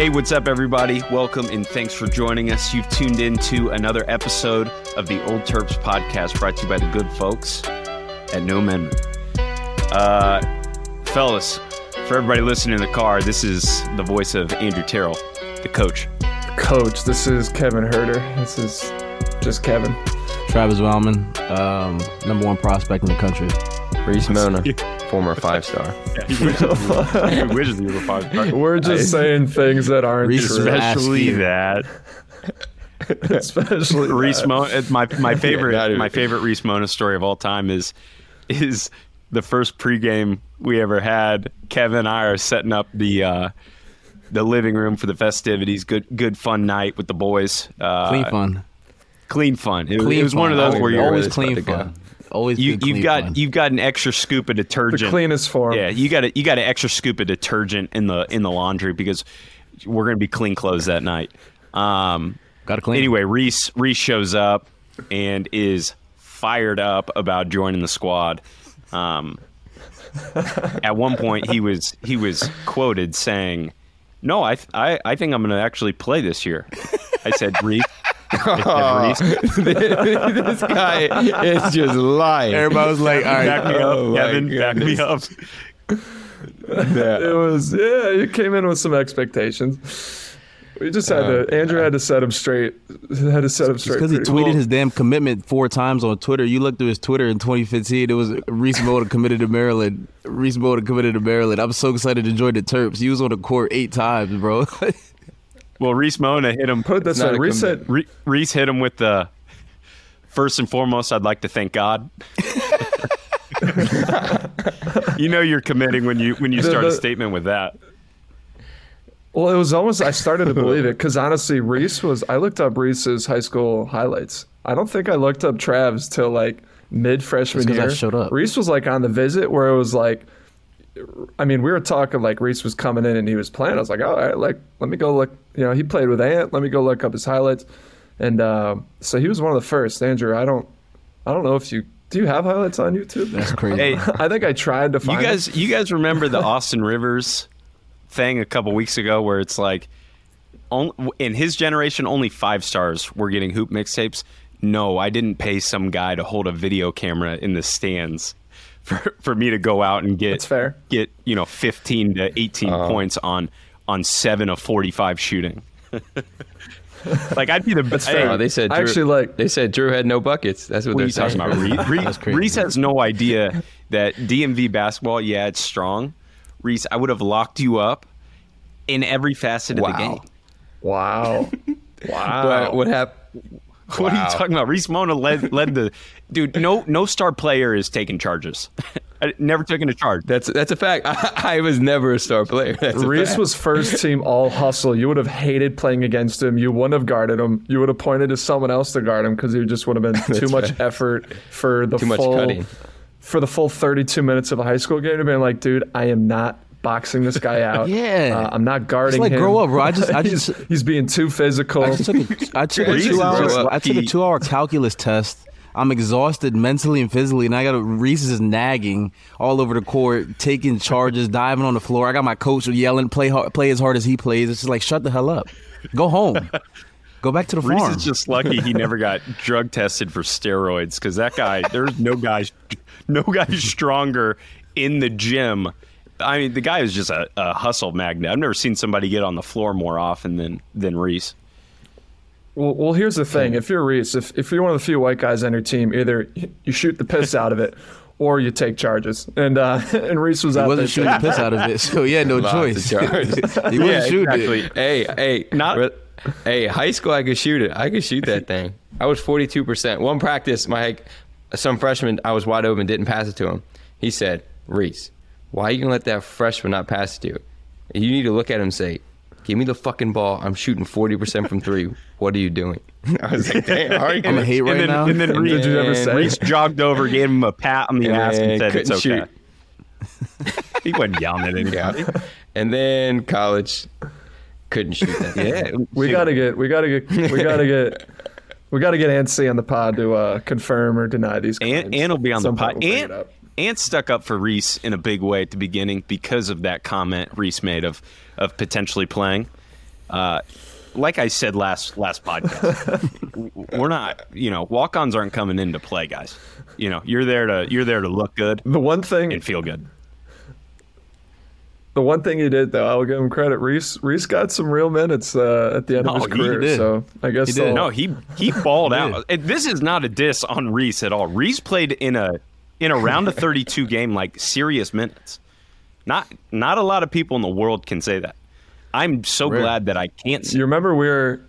Hey, what's up, everybody? Welcome and thanks for joining us. You've tuned in to another episode of the Old Terps podcast brought to you by the good folks at No Amendment. Uh, fellas, for everybody listening in the car, this is the voice of Andrew Terrell, the coach. Coach, this is Kevin Huerter. This is just Kevin. Travis Valmon, um, number one prospect in the country. Reese Mona, former five star. he wishes he was a five star. We're just saying things that aren't Reese true. Especially that. Especially Reese that. Mona, my my favorite not even- my favorite Reese Mona story of all time is is the first pregame we ever had. Kevin and I are setting up the uh, the living room for the festivities. Good good fun night with the boys. Uh, Clean fun. Clean fun. It, Clean it was one of fun. those where you're always this clean about go. fun. Always you good clean you've got fun. you've got an extra scoop of detergent. the detergent. cleanest form. Yeah, you got a, you got an extra scoop of detergent in the in the laundry because we're gonna be clean clothes that night. Um, got to clean. Anyway, Reese Reese shows up and is fired up about joining the squad. Um, at one point, he was he was quoted saying, "No, I th- I, I think I'm going to actually play this year." I said, "Reese." I this guy is just lying. Everybody was like, all right, back me up, Oh, Kevin. Back me up. It was yeah. It came in with some expectations. We just had to. Uh, Andrew had to set him straight. Had to set him straight. because he tweeted well. his damn commitment four times on Twitter. You looked through his Twitter in 2015. It was Reese Mona committed to Maryland. Reese Mona committed to Maryland. I'm so excited to join the Terps. He was on the court eight times, bro. Well, Reese Mona hit him. Put it this It's not way. a Reset. Re- Reese hit him with the. First and foremost, I'd like to thank God. you know you're committing when you when you The- start a statement with that. Well, it was almost. I started to believe it because honestly, Reese was. I looked up Reese's high school highlights. I don't think I looked up Trav's till like mid freshman That's 'cause I year. showed up. Reese was like on the visit where it was like. I mean, we were talking like Reese was coming in and he was playing. I was like, all right, like let me go look. You know, he played with Ant. Let me go look up his highlights. And um, so he was one of the first. Andrew, I don't, I don't know if you do. You have highlights on YouTube? That's crazy. Hey, I think I tried to find. you find. guys you guys remember the Austin Rivers thing a couple weeks ago where it's like on, in his generation only five stars were getting hoop mixtapes. No, I didn't pay some guy to hold a video camera in the stands for, for me to go out and get That's fair. get you know 15 to 18 Uh-huh. points on on 7 of 45 shooting. like I'd be the best Oh, they said Drew, actually like- They said Drew had no buckets. That's what, What are they're talking about? Reese, Reese. Reese has no idea that DMV basketball, yeah, it's strong. Reese, I would have locked you up in every facet of the game. Wow. Wow. But what happened? What are you talking about? Reese Mona led led the dude. No, no star player is taking charges. I never taken a charge. That's that's a fact. I, I was never a star player. That's Reese was first team all hustle. You would have hated playing against him. You wouldn't have guarded him. You would have pointed to someone else to guard him because it just would have been too much fair. effort for the too much full cutting. for the full 32 minutes of a high school game to be like, dude, I am not boxing this guy out. Yeah. uh, I'm not guarding It's like, him. grow up, bro. I just- I he's, just- he's being too physical. I took a, I took a two hour, I took a two hour calculus test. I'm exhausted mentally and physically, and I got a Reese is nagging all over the court, taking charges, diving on the floor. I got my coach yelling, "Play hard, play as hard as he plays." It's just like, shut the hell up, go home, go back to the farm. Reese farm. is just lucky he never got drug tested for steroids because that guy, there's no guy, no guy stronger in the gym. I mean, the guy is just a, a hustle magnet. I've never seen somebody get on the floor more often than than Reese. Well, well, here's the thing. If you're Reese, if, if you're one of the few white guys on your team, either you shoot the piss out of it or you take charges. And uh, and Reese was he out wasn't there. shooting the piss out of it, so he had no Lots choice. he wasn't Yeah, shooting exactly. it. Hey, hey, Not- but- hey, high school I could shoot it. I could shoot that thing. I was 42%. One practice, my some freshman, I was wide open, didn't pass it to him. He said, Reese, why are you gonna let that freshman not pass it to you? You need to look at him and say, Give me the fucking ball. I'm shooting 40% from three. What are you doing? I was like, damn, all right. I'm a hate right and then, now. And then And Reese, Did you ever then- say? Reese jogged over, gave him a pat on the And ass, and said, "It's couldn't okay." he wasn't yelling at anybody. Yeah. And then college couldn't shoot that. Yeah, We gotta get, we gotta get, we gotta get, we gotta get Ancy on the pod to uh, confirm or deny these. Claims. Ant, Ant will be on Some the pod. point Ant, it up. Ant stuck up for Reese in a big way at the beginning because of that comment Reese made of of potentially playing. Uh, like I said last last podcast, we're not. You know, walk-ons aren't coming into play, guys. You know, you're there to you're there to look good The one thing and feel good. The one thing he did, though, I'll give him credit. Reese Reese got some real minutes uh, at the end No, of he his career, did. so I guess He did. No, he he balled He out. And This is not a diss on Reese at all. Reese played in a in a round of 32 game like serious minutes. Not not a lot of people in the world can say that. I'm so Rare. glad that I can't say. You remember we were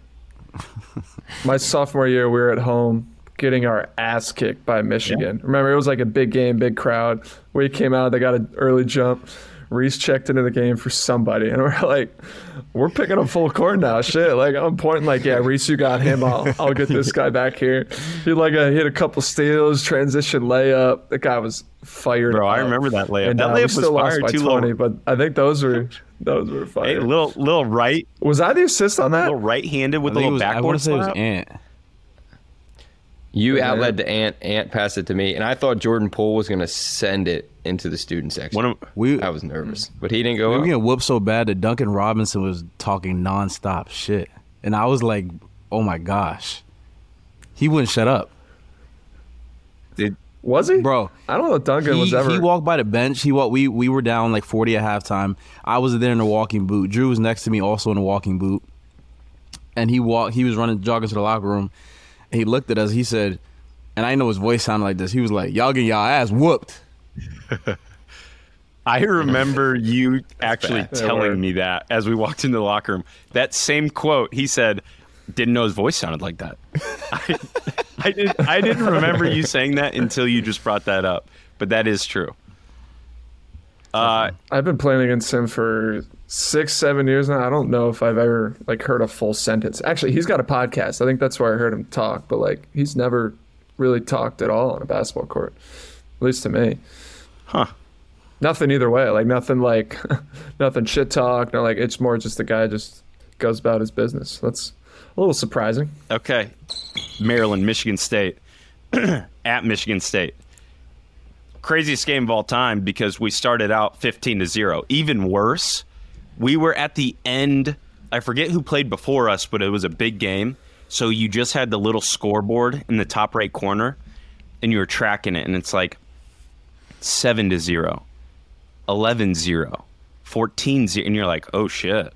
my sophomore year. We were at home getting our ass kicked by Michigan. Remember, it was like a big game, big crowd. We came out. They got an early jump. Reese checked into the game for somebody, and we're like, we're picking up full court now. Shit, like I'm pointing, like, yeah, Reese, you got him. I'll, I'll get this guy back here. He like uh, hit a couple steals, transition layup. The guy was fired. Bro, I remember that layup. And That uh, layup was still lost by too, 20, little- but I think those were those were fire. Hey, little little right, was I the assist on that? little right-handed with I a think it little was, I backboard want to say it was. Ant. You Yeah. outled to Ant. Ant passed it to me, and I thought Jordan Poole was going to send it into the student section. One of We I was nervous, but he didn't go we were getting whooped so bad that Duncan Robinson was talking nonstop shit, and I was like, "Oh my gosh," he wouldn't shut up, did Was he, bro. I don't know if Duncan he, was ever. he walked by the bench. He walked. We we were down like forty at halftime. I was there in a walking boot. Drew was next to me, also in a walking boot. And he walked. He was running, jogging to the locker room. And he looked at us. He said, and I know his voice sounded like this. He was like, "Y'all getting y'all ass whooped." I remember you actually bad. telling me that as we walked into the locker room. That same quote, he said, didn't know his voice sounded like that. I, I, did, I didn't remember you saying that until you just brought that up, but that is true. Uh, I've been playing against him for six, seven years now. I don't know if I've ever like heard a full sentence. Actually, he's got a podcast. I think that's where I heard him talk. But like, he's never really talked at all on a basketball court, at least to me. Huh. Nothing either way. Like nothing like nothing shit talk. No, like it's more just the guy just goes about his business. That's a little surprising. okay. Maryland, Michigan State. At Michigan State. Craziest game of all time because we started out 15 to 0. Even worse, we were at the end. I forget who played before us, but it was a big game. So you just had the little scoreboard in the top right corner and you were tracking it and it's like 7 to 0, 11 0, 14 0 and you're like, "Oh shit.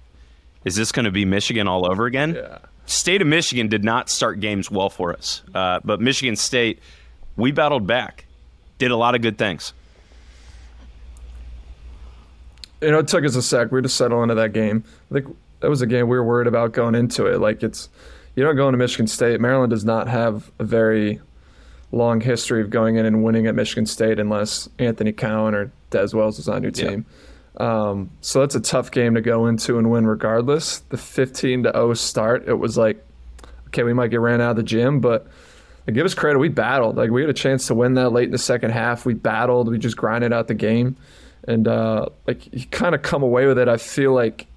Is this going to be Michigan all over again?" Yeah. State of Michigan did not start games well for us, uh, but Michigan State, we battled back, did a lot of good things. You know, it took us a sec. We had to settle into that game. I think that was a game we were worried about going into it. Like it's, you don't go into Michigan State. Maryland does not have a very long history of going in and winning at Michigan State unless Anthony Cowan or Dez Wells is on your Yeah. team. Um, so that's a tough game to go into and win regardless. The 15 to 0 start, it was like, okay, we might get ran out of the gym, but like, give us credit. We battled. Like we had a chance to win that late in the second half. We battled. We just grinded out the game, and uh, like you kind of come away with it. I feel like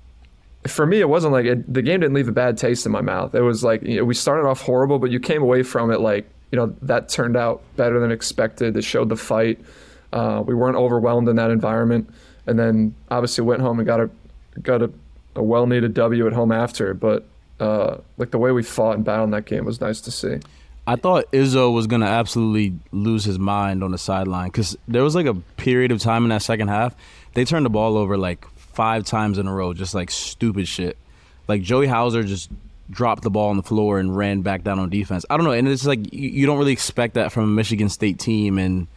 for me, it wasn't like it, the game didn't leave a bad taste in my mouth. It was like you know, we started off horrible, but you came away from it like you know that turned out better than expected. It showed the fight. Uh, we weren't overwhelmed in that environment, and then obviously went home and got a got a, a well needed W at home after. But uh, like the way we fought and battled in that game was nice to see. I thought Izzo was gonna absolutely lose his mind on the sideline because there was like a period of time in that second half they turned the ball over like five times in a row, just like stupid shit. Like Joey Hauser just dropped the ball on the floor and ran back down on defense. I don't know, and it's like you, don't really expect that from a Michigan State team in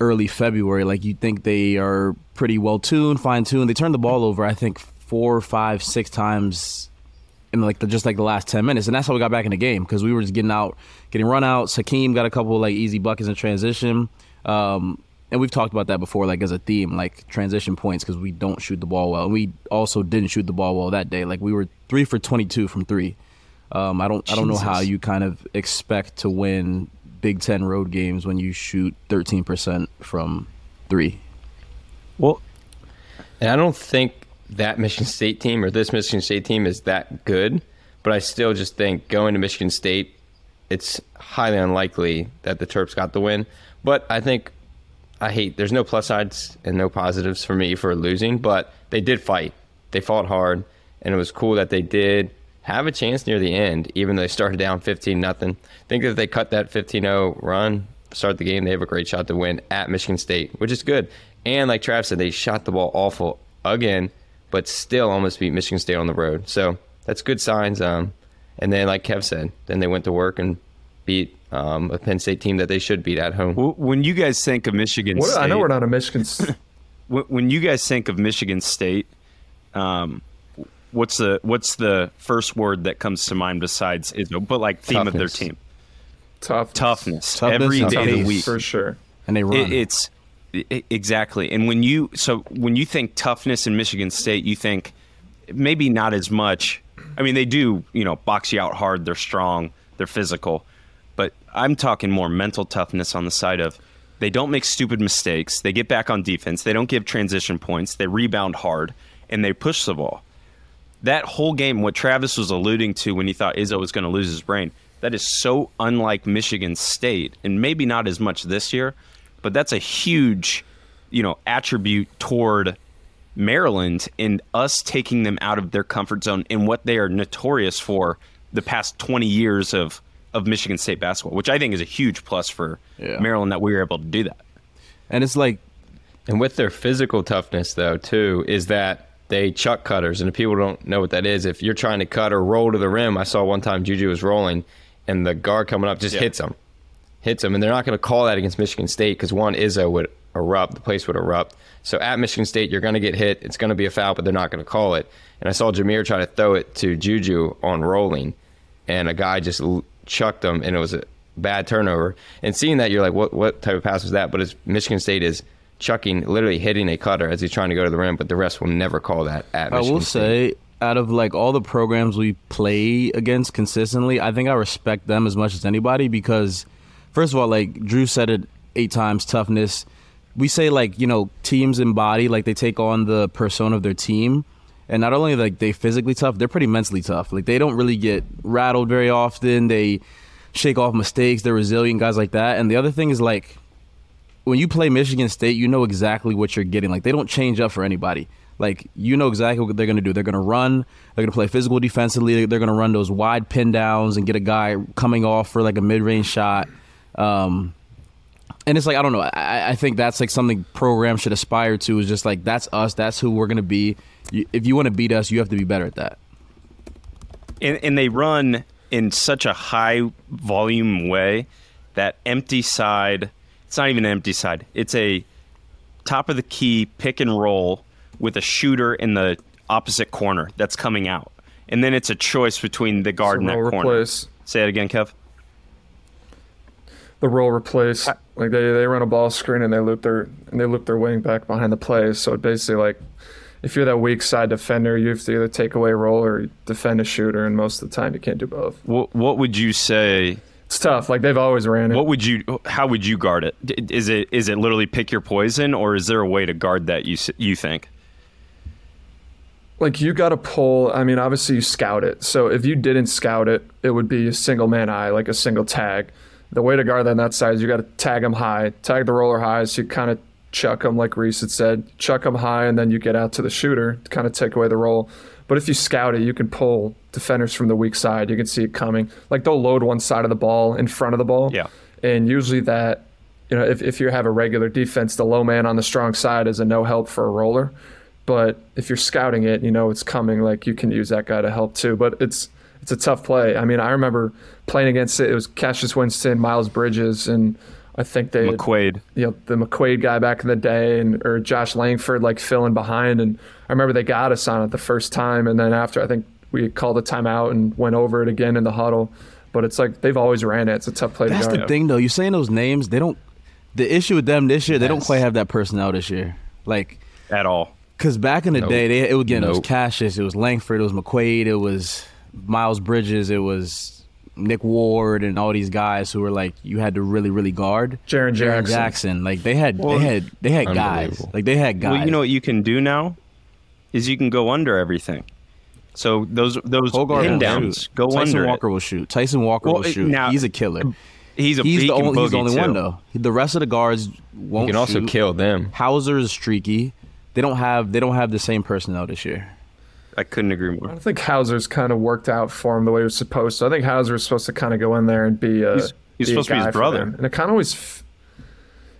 early February. Like you think they are pretty well tuned, fine tuned. They turned the ball over, I think four, five, six times in like the just like the last 10 minutes and that's how we got back in the game because we were just getting out getting run out. Hakim got a couple like easy buckets in transition um, and we've talked about that before like as a theme like transition points because we don't shoot the ball well. And we also didn't shoot the ball well that day. Like we were three for 22 from three. Um, I don't I don't know how you kind of expect to win Big Ten road games when you shoot 13% from three. Well, And I don't think that Michigan State team or this Michigan State team is that good, but I still just think going to Michigan State, it's highly unlikely that the Terps got the win. But I think I hate there's no plus sides and no positives for me for losing, but they did fight. They fought hard and it was cool that they did have a chance near the end, even though they started down 15 nothing. Think that they cut that 15-0 run, start the game, they have a great shot to win at Michigan State, which is good. And like Trav said, they shot the ball awful again, but still almost beat Michigan State on the road. So that's good signs. Um, and then, like Kev said, then they went to work and beat um, a Penn State team that they should beat at home. When you guys think of Michigan What, State, I know we're not a Michigan. s- Wh- when you guys think of Michigan State, um, what's the what's the first word that comes to mind besides Izzo? But like theme of their team, tough, toughness, Toughness every and day of the week. for sure. and they run. It, it's i exactly, and when you so when you think toughness in Michigan State, you think maybe not as much. I mean, they do you know box you out hard. They're strong. They're physical, but I'm talking more mental toughness on the side of they don't make stupid mistakes. They get back on defense. They don't give transition points. They rebound hard and they push the ball. That whole game, what Travis was alluding to when he thought Izzo was going to lose his brain, that is so unlike Michigan State, and maybe not as much this year, but that's a huge, you know, attribute toward Maryland in us taking them out of their comfort zone in what they are notorious for the past 20 years of of Michigan State basketball, which I think is a huge plus for Yeah. Maryland that we were able to do that. and it's like And with their physical toughness, though, too, is that they chuck cutters. And if people don't know what that is, if you're trying to cut or roll to the rim, I saw one time Juju was rolling and the guard coming up just Yeah. hits him. Hits them, And they're not going to call that against Michigan State because one, Izzo would erupt. The place would erupt. So at Michigan State, you're going to get hit. It's going to be a foul, but they're not going to call it. And I saw Jahmir try to throw it to Juju on rolling, and a guy just l- chucked him, and it was a bad turnover. And seeing that, you're like, what, what type of pass was that? But it's, Michigan State is chucking, literally hitting a cutter as he's trying to go to the rim, but the rest will never call that at I will State. say, out of like all the programs we play against consistently, I think I respect them as much as anybody because, first of all, like Drew said it eight times, toughness. We say like you know teams embody like they take on the persona of their team, and not only like they physically tough, they're pretty mentally tough. Like they don't really get rattled very often. They shake off mistakes. They're resilient guys like that. And the other thing is like when you play Michigan State, you know exactly what you're getting. Like they don't change up for anybody. Like you know exactly what they're going to do. They're going to run. They're going to play physical defensively. They're going to run those wide pin downs and get a guy coming off for like a mid range shot. Um, and it's like I don't know. I, I think that's like something programs should aspire to. Is just like that's us. That's who we're going to be. You, if you want to beat us, you have to be better at that. and, and they run in such a high volume way that empty side it's not even an empty side it's a top of the key pick and roll with a shooter in the opposite corner that's coming out and then it's a choice between the guard So in that corner replace. say it again kev the roll replace. Like they, they run a ball screen and they loop their and they loop their wing back behind the play. So it basically like if you're that weak side defender, you have to either take away roll or defend a shooter, and most of the time you can't do both. what, what would you say It's tough. Like they've always ran it. what would you how would you guard it? Is it is it literally pick your poison or is there a way to guard that you you think like you got to pull. I mean, obviously you scout it. So if you didn't scout it, it would be a single man eye, like a single tag. The way to guard that on that side is you got to tag them high, tag the roller high, so you kind of chuck them like Reese had said, chuck them high, and then you get out to the shooter to kind of take away the roll. But if you scout it, you can pull defenders from the weak side. You can see it coming. Like they'll load one side of the ball in front of the ball. Yeah. And usually that, you know, if, if you have a regular defense, the low man on the strong side is a no help for a roller. But if you're scouting it, you know it's coming. Like you can use that guy to help too. But it's it's a tough play. I mean, I remember playing against it. It was Cassius Winston, Miles Bridges, and I think they mcquaid you know the McQuaid guy back in the day, and or Josh Langford like filling behind. And I remember they got us on it the first time, and then after I think we called a timeout and went over it again in the huddle. But it's like they've always ran it. It's a tough play That's to the guard. thing, though. You're saying those names. They don't. The issue with them this year, they don't quite have that personnel this year. Like at all Because back in the Nope. day, they, it was again, it was Cassius, it was Langford, it was McQuaid, it was Miles Bridges, it was Nick Ward, and all these guys who were like you had to really, really guard. Jaron Jaren Jackson. Jackson, like they had, Well, they had, they had guys, like they had guys. Well, you know what you can do now is you can go under everything. So those those Hoggard pin downs shoot. go Tyson under. it. Walker will shoot. Tyson Walker Well, will shoot. now- he's a killer. He's a He's he the, only, he's the only too. one though. The rest of the guards won't You can also shoot. kill them. Hauser is streaky. They don't have they don't have the same personnel this year. I couldn't agree more. I think Hauser's kind of worked out for him the way he was supposed to. I think Hauser was supposed to kind of go in there and be a. He's- he's be a supposed to be his guy brother. and it kind of always. F-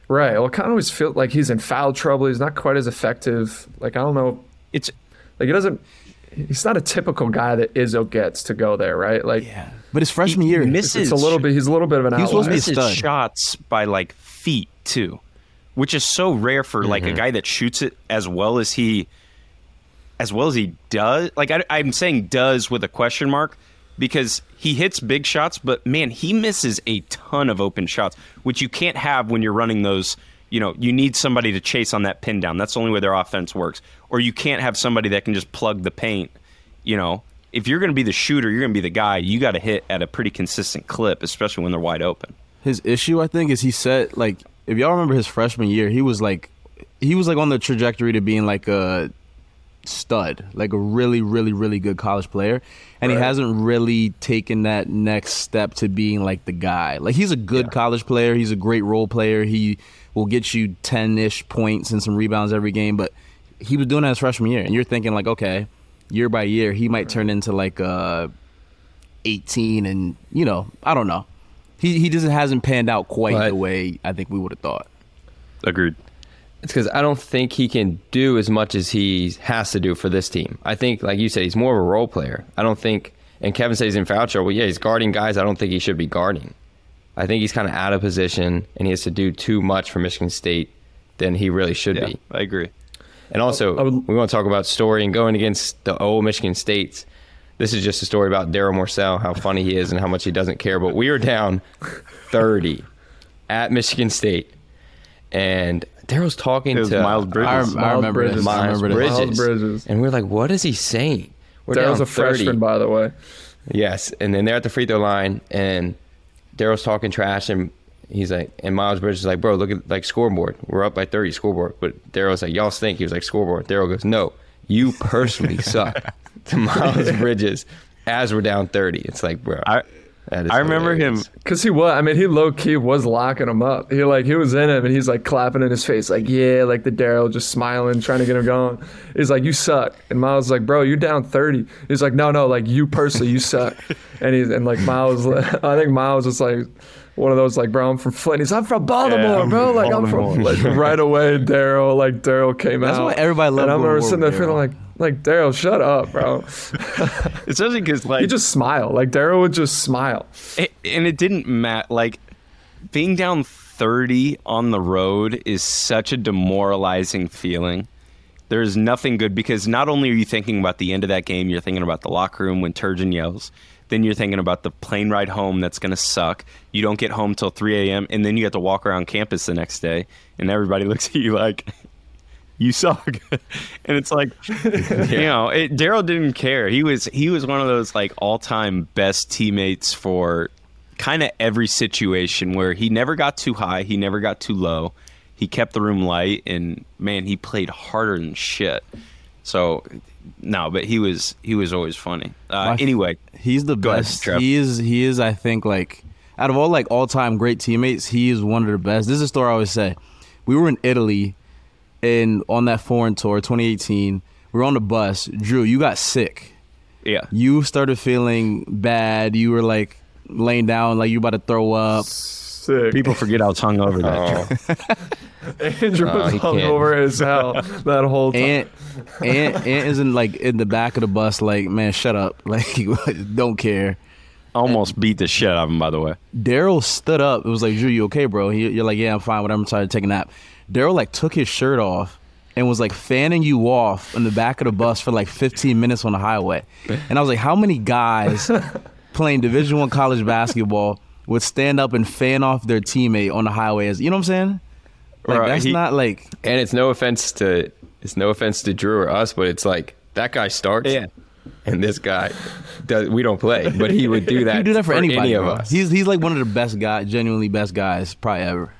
right. Well, it kind of always feel like he's in foul trouble. He's not quite as effective. Like I don't know. It's Like he doesn't. He's not a typical guy that Izzo gets to go there, right? Like Yeah. But his freshman year, misses it's a little bit. He's a little bit of an He's supposed to outlier. be a misses stud. shots by like feet too, which is so rare for like a mm-hmm. guy that shoots it as well as he, as well as he does. Like I, I'm saying does with a question mark because he hits big shots, but man, he misses a ton of open shots, which you can't have when you're running those. You know, you need somebody to chase on that pin down. That's the only way their offense works. Or you can't have somebody that can just plug the paint. You know, if you're going to be the shooter, you're going to be the guy. You got to hit at a pretty consistent clip, especially when they're wide open. his issue I think is he said like if y'all remember his freshman year, he was like he was like on the trajectory to being like a stud, like a really really really good college player, and he hasn't really taken that next step to being like the guy. Like he's a good college player, he's a great role player. He will get you 10ish points and some rebounds every game, but he was doing that his freshman year and you're thinking like okay, year by year he might turn into like a 18 and you know, I don't know. He he just hasn't panned out quite But- the way I think we would have thought. Agreed. It's because I don't think he can do as much as he has to do for this team. I think, like you said, he's more of a role player. I don't think, and Kevin says he's in foul trouble. Yeah, he's guarding guys I don't think he should be guarding. I think he's kind of out of position and he has to do too much for Michigan State than he really should Yeah, be. I agree. And also, I would- we want to talk about story and going against the old Michigan States. This is just a story about Darryl Morsell, how funny he is and how much he doesn't care. But we were down 30 at Michigan State, and Darryl's talking to Miles Bridges. I Miles remember Bridges. this. I Miles remember this. Bridges. Miles Bridges. and we're like, "What is he saying?" We're Darryl's down a 30. freshman, by the way. Yes, and then they're at the free throw line, and Darryl's talking trash, and he's like, and Miles Bridges is like, bro, look at like scoreboard. We're up by thirty scoreboard, but Darryl's like, y'all stink. He was like, scoreboard. Darryl goes, no, you personally suck. To Miles Bridges, as we're down thirty, it's like, bro, I that is I remember him. Cause he was, I mean, he low key was locking him up. He like he was in him, and he's like clapping in his face, like yeah, like the Darryl, just smiling, trying to get him going. He's like, you suck, and Miles is like, bro, you're down thirty. He's like, no, no, like you personally, you suck. and he's and like Miles, I think Miles was like one of those like, bro, I'm from Flint. He's, I'm from Baltimore, Yeah, I'm bro. from Like I'm from like right away. Darryl, like Darryl came That's out. That's why everybody loved And I going remember sitting there feeling like, like Darryl, shut up, bro. Especially because like He just smile. Like Darryl would just smile. it, and it didn't matter. Like being down thirty on the road is such a demoralizing feeling. There's nothing good because not only are you thinking about the end of that game, you're thinking about the locker room when Turgeon yells. Then you're thinking about the plane ride home that's going to suck. You don't get home till 3 a.m. and then you have to walk around campus the next day, and everybody looks at you like you suck. and it's like, you know, Darryl didn't care. He was he was one of those like all time best teammates for kind of every situation where he never got too high, he never got too low. He kept the room light, and man, he played harder than shit. So, no, but he was he was always funny. Uh, anyway, He's the Go ahead, best. He is. He is. I think like out of all like all time great teammates, he is one of the best. This is a story I always say. We were in Italy, and on that foreign tour, 2018, we were on the bus. Drew, you got sick. yeah, You started feeling bad. You were like laying down, like you about to throw up. Sick. people forget how hungover that. Oh, Andrew Oh, was he can't. hungover as hell that whole time. Ant, Ant, Ant isn't like in the back of the bus, like man, shut up, like don't care. Almost beat the shit out of him, by the way. Darryl stood up. It was like, Drew, you okay, bro? He, you're like, yeah, I'm fine. Whatever. I'm trying to take a nap. Darryl like took his shirt off and was like fanning you off in the back of the bus for like 15 minutes on the highway. And I was like, how many guys playing Division One college basketball would stand up and fan off their teammate on the highway? As you know what I'm saying? Like Right, that's he- not like and it's no offense to it's no offense to Drew or us, but it's like that guy starts, Yeah. and this guy does. We don't play, but he would do that. you do that for, anybody. any of bro. us. He's he's like one of the best guys, genuinely best guys, probably ever.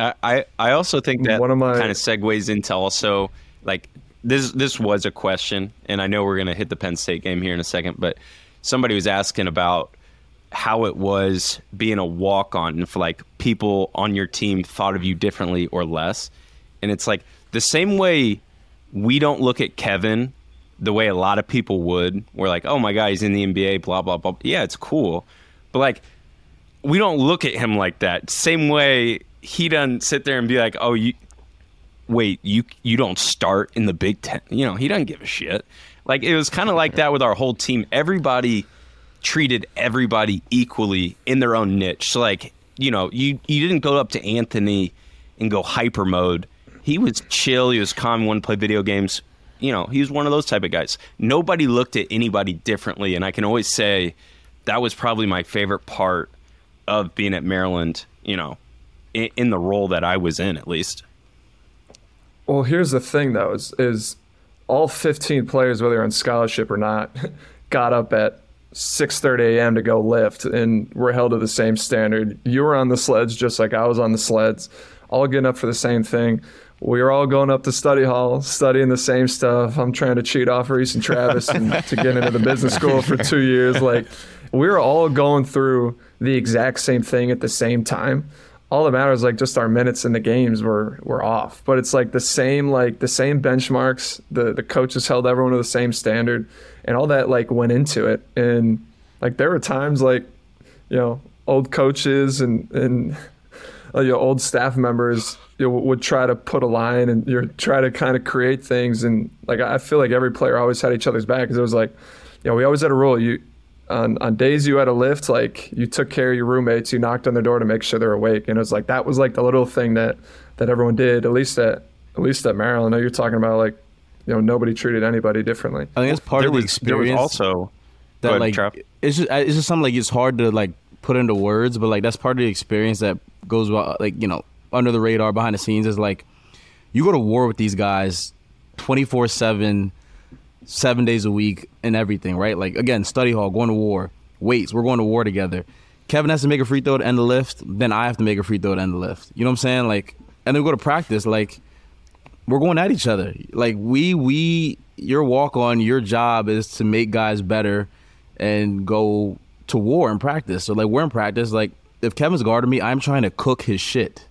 I, I also think that One of my- kind of segues into also like this this was a question, and I know we're gonna hit the Penn State game here in a second, but somebody was asking about how it was being a walk on if like people on your team thought of you differently or less. And it's like the same way we don't look at Kevin the way a lot of people would. We're like, oh my god, he's in the NBA, blah blah blah. Yeah, it's cool, but like we don't look at him like that. Same way he doesn't sit there and be like, oh you. Wait, you you don't start in the Big Ten? You know he doesn't give a shit. Like it was kind of like that with our whole team. Everybody treated everybody equally in their own niche. So like, you know, you you didn't go up to Anthony and go hyper mode. He was chill. He was calm. Wanted to play video games. You know, he was one of those type of guys. Nobody looked at anybody differently, and I can always say that was probably my favorite part of being at Maryland. You know, in, in the role that I was in, at least. Well, here's the thing though: is is all 15 players, whether on scholarship or not, got up at 6:30 a.m. to go lift, and we're held to the same standard. You were on the sleds just like I was on the sleds, all getting up for the same thing. We were all going up to study hall, studying the same stuff. I'm trying to cheat off Reese and Travis and to get into the business school for two years. Like we were all going through the exact same thing at the same time all that matters like just our minutes in the games were were off. But it's like the same like the same benchmarks the the coaches held everyone to the same standard and all that like went into it. And like there were times like you know old coaches and and uh, you know, old staff members you know, would try to put a line and you try to kind of create things. And like I feel like every player always had each other's back because it was like you know we always had a rule. You on, on days you had a lift, like you took care of your roommates, you knocked on their door to make sure they're awake, and it was like that was like the little thing that that everyone did. At least at at least at Maryland, I know you're talking about like you know nobody treated anybody differently. I think it's part there of the experience. There was also that ahead, like Trav. it's just it's just something like it's hard to like put into words, but like that's part of the experience that goes well, like you know under the radar behind the scenes is like you go to war with these guys twenty four seven, days a week and everything, right? Like again, study hall, going to war, weights, we're going to war together. Kevin has to make a free throw to end the lift, then I have to make a free throw to end the lift. You know what I'm saying? Like, and then we go to practice, like we're going at each other. Like we we your walk on, your job is to make guys better and go to war in practice. So like we're in practice, like if Kevin's guarding me, I'm trying to cook his shit.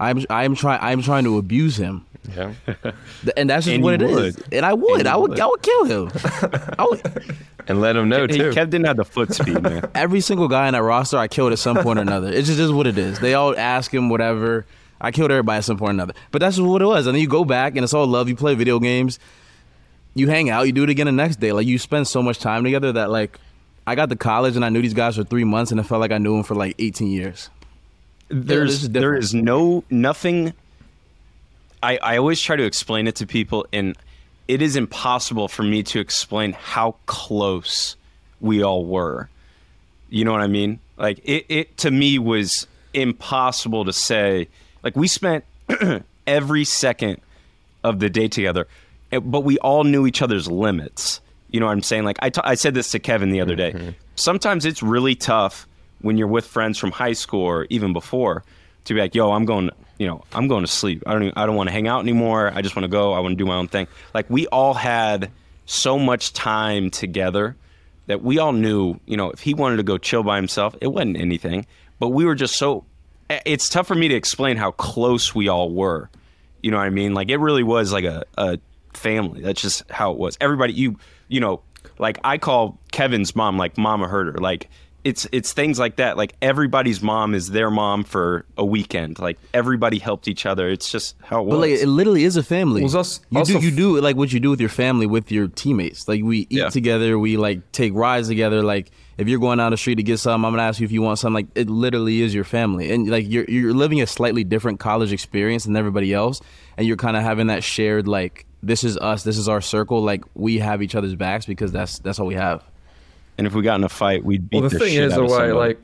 I'm I'm trying I'm trying to abuse him. Yeah. And that's just And what you it is. would. And I would. And I would, would. I would kill him. I would, And let him know Hey, too. Kev didn't have the foot speed, man. every single guy in that roster I killed at some point or another. It's just is what it is. They all ask him whatever. I killed everybody at some point or another. But that's just what it was. And then you go back and it's all love. You play video games. You hang out. You do it again the next day. Like you spend so much time together that like I got to college and I knew these guys for three months and it felt like I knew them for like 18 years. There's there's is there no nothing I, I always try to explain it to people and it is impossible for me to explain how close we all were. You know what i mean? Like it, it to me was impossible to say. Like we spent every second of the day together eh, but we all knew each other's limits. You know what i'm saying? Like I I said this to kevin the other day. Sometimes it's really tough when you're with friends from high school or even before to be like yo i'm going you know i'm going to sleep i don't even, i don't want to hang out anymore i just want to go i want to do my own thing like we all had so much time together that we all knew, you know, if he wanted to go chill by himself, it wasn't anything. But we were just so. It's tough for me to explain how close we all were. You know what I mean? Like it really was like a, a family. That's just how it was. Everybody, you you know, like I call Kevin's mom like Mama Huerter. Like it's it's things like that. Like everybody's mom is their mom for a weekend. Like everybody helped each other. It's just how it was. But like it literally is a family. Well, it's also- you also do you do like what you do with your family with your teammates. Like we eat Yeah. together, we like take rides together. Like if you're going down the street to get something, I'm gonna ask you if you want something. Like it literally is your family, and like you're you're living a slightly different college experience than everybody else, and you're kind of having that shared like this is us, this is our circle. Like we have each other's backs because that's that's all we have. And if we got in a fight, we'd beat Well, the the thing is, the way like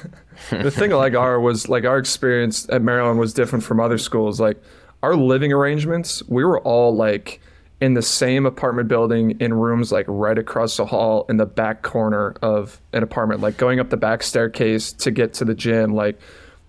the thing like our was like our experience at Maryland was different from other schools. Like our living arrangements, we were all like in the same apartment building in rooms like right across the hall in the back corner of an apartment, like going up the back staircase to get to the gym. Like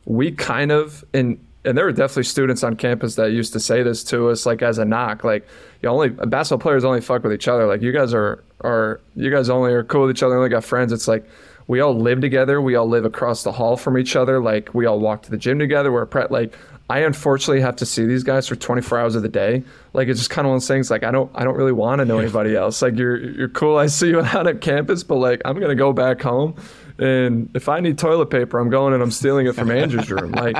we kind of and and there were definitely students on campus that used to say this to us like as a knock like you only basketball players only fuck with each other like you guys are are you guys only are cool with each other only got friends it's like we all live together we all live across the hall from each other like we all walk to the gym together we're pre- like I unfortunately have to see these guys for 24 hours of the day. Like it's just kind of one of those things. Like I don't, I don't really want to know anybody else. Like you're, you're cool. I see you out at campus, but like I'm gonna go back home, and if I need toilet paper, I'm going and I'm stealing it from Andrew's room. Like,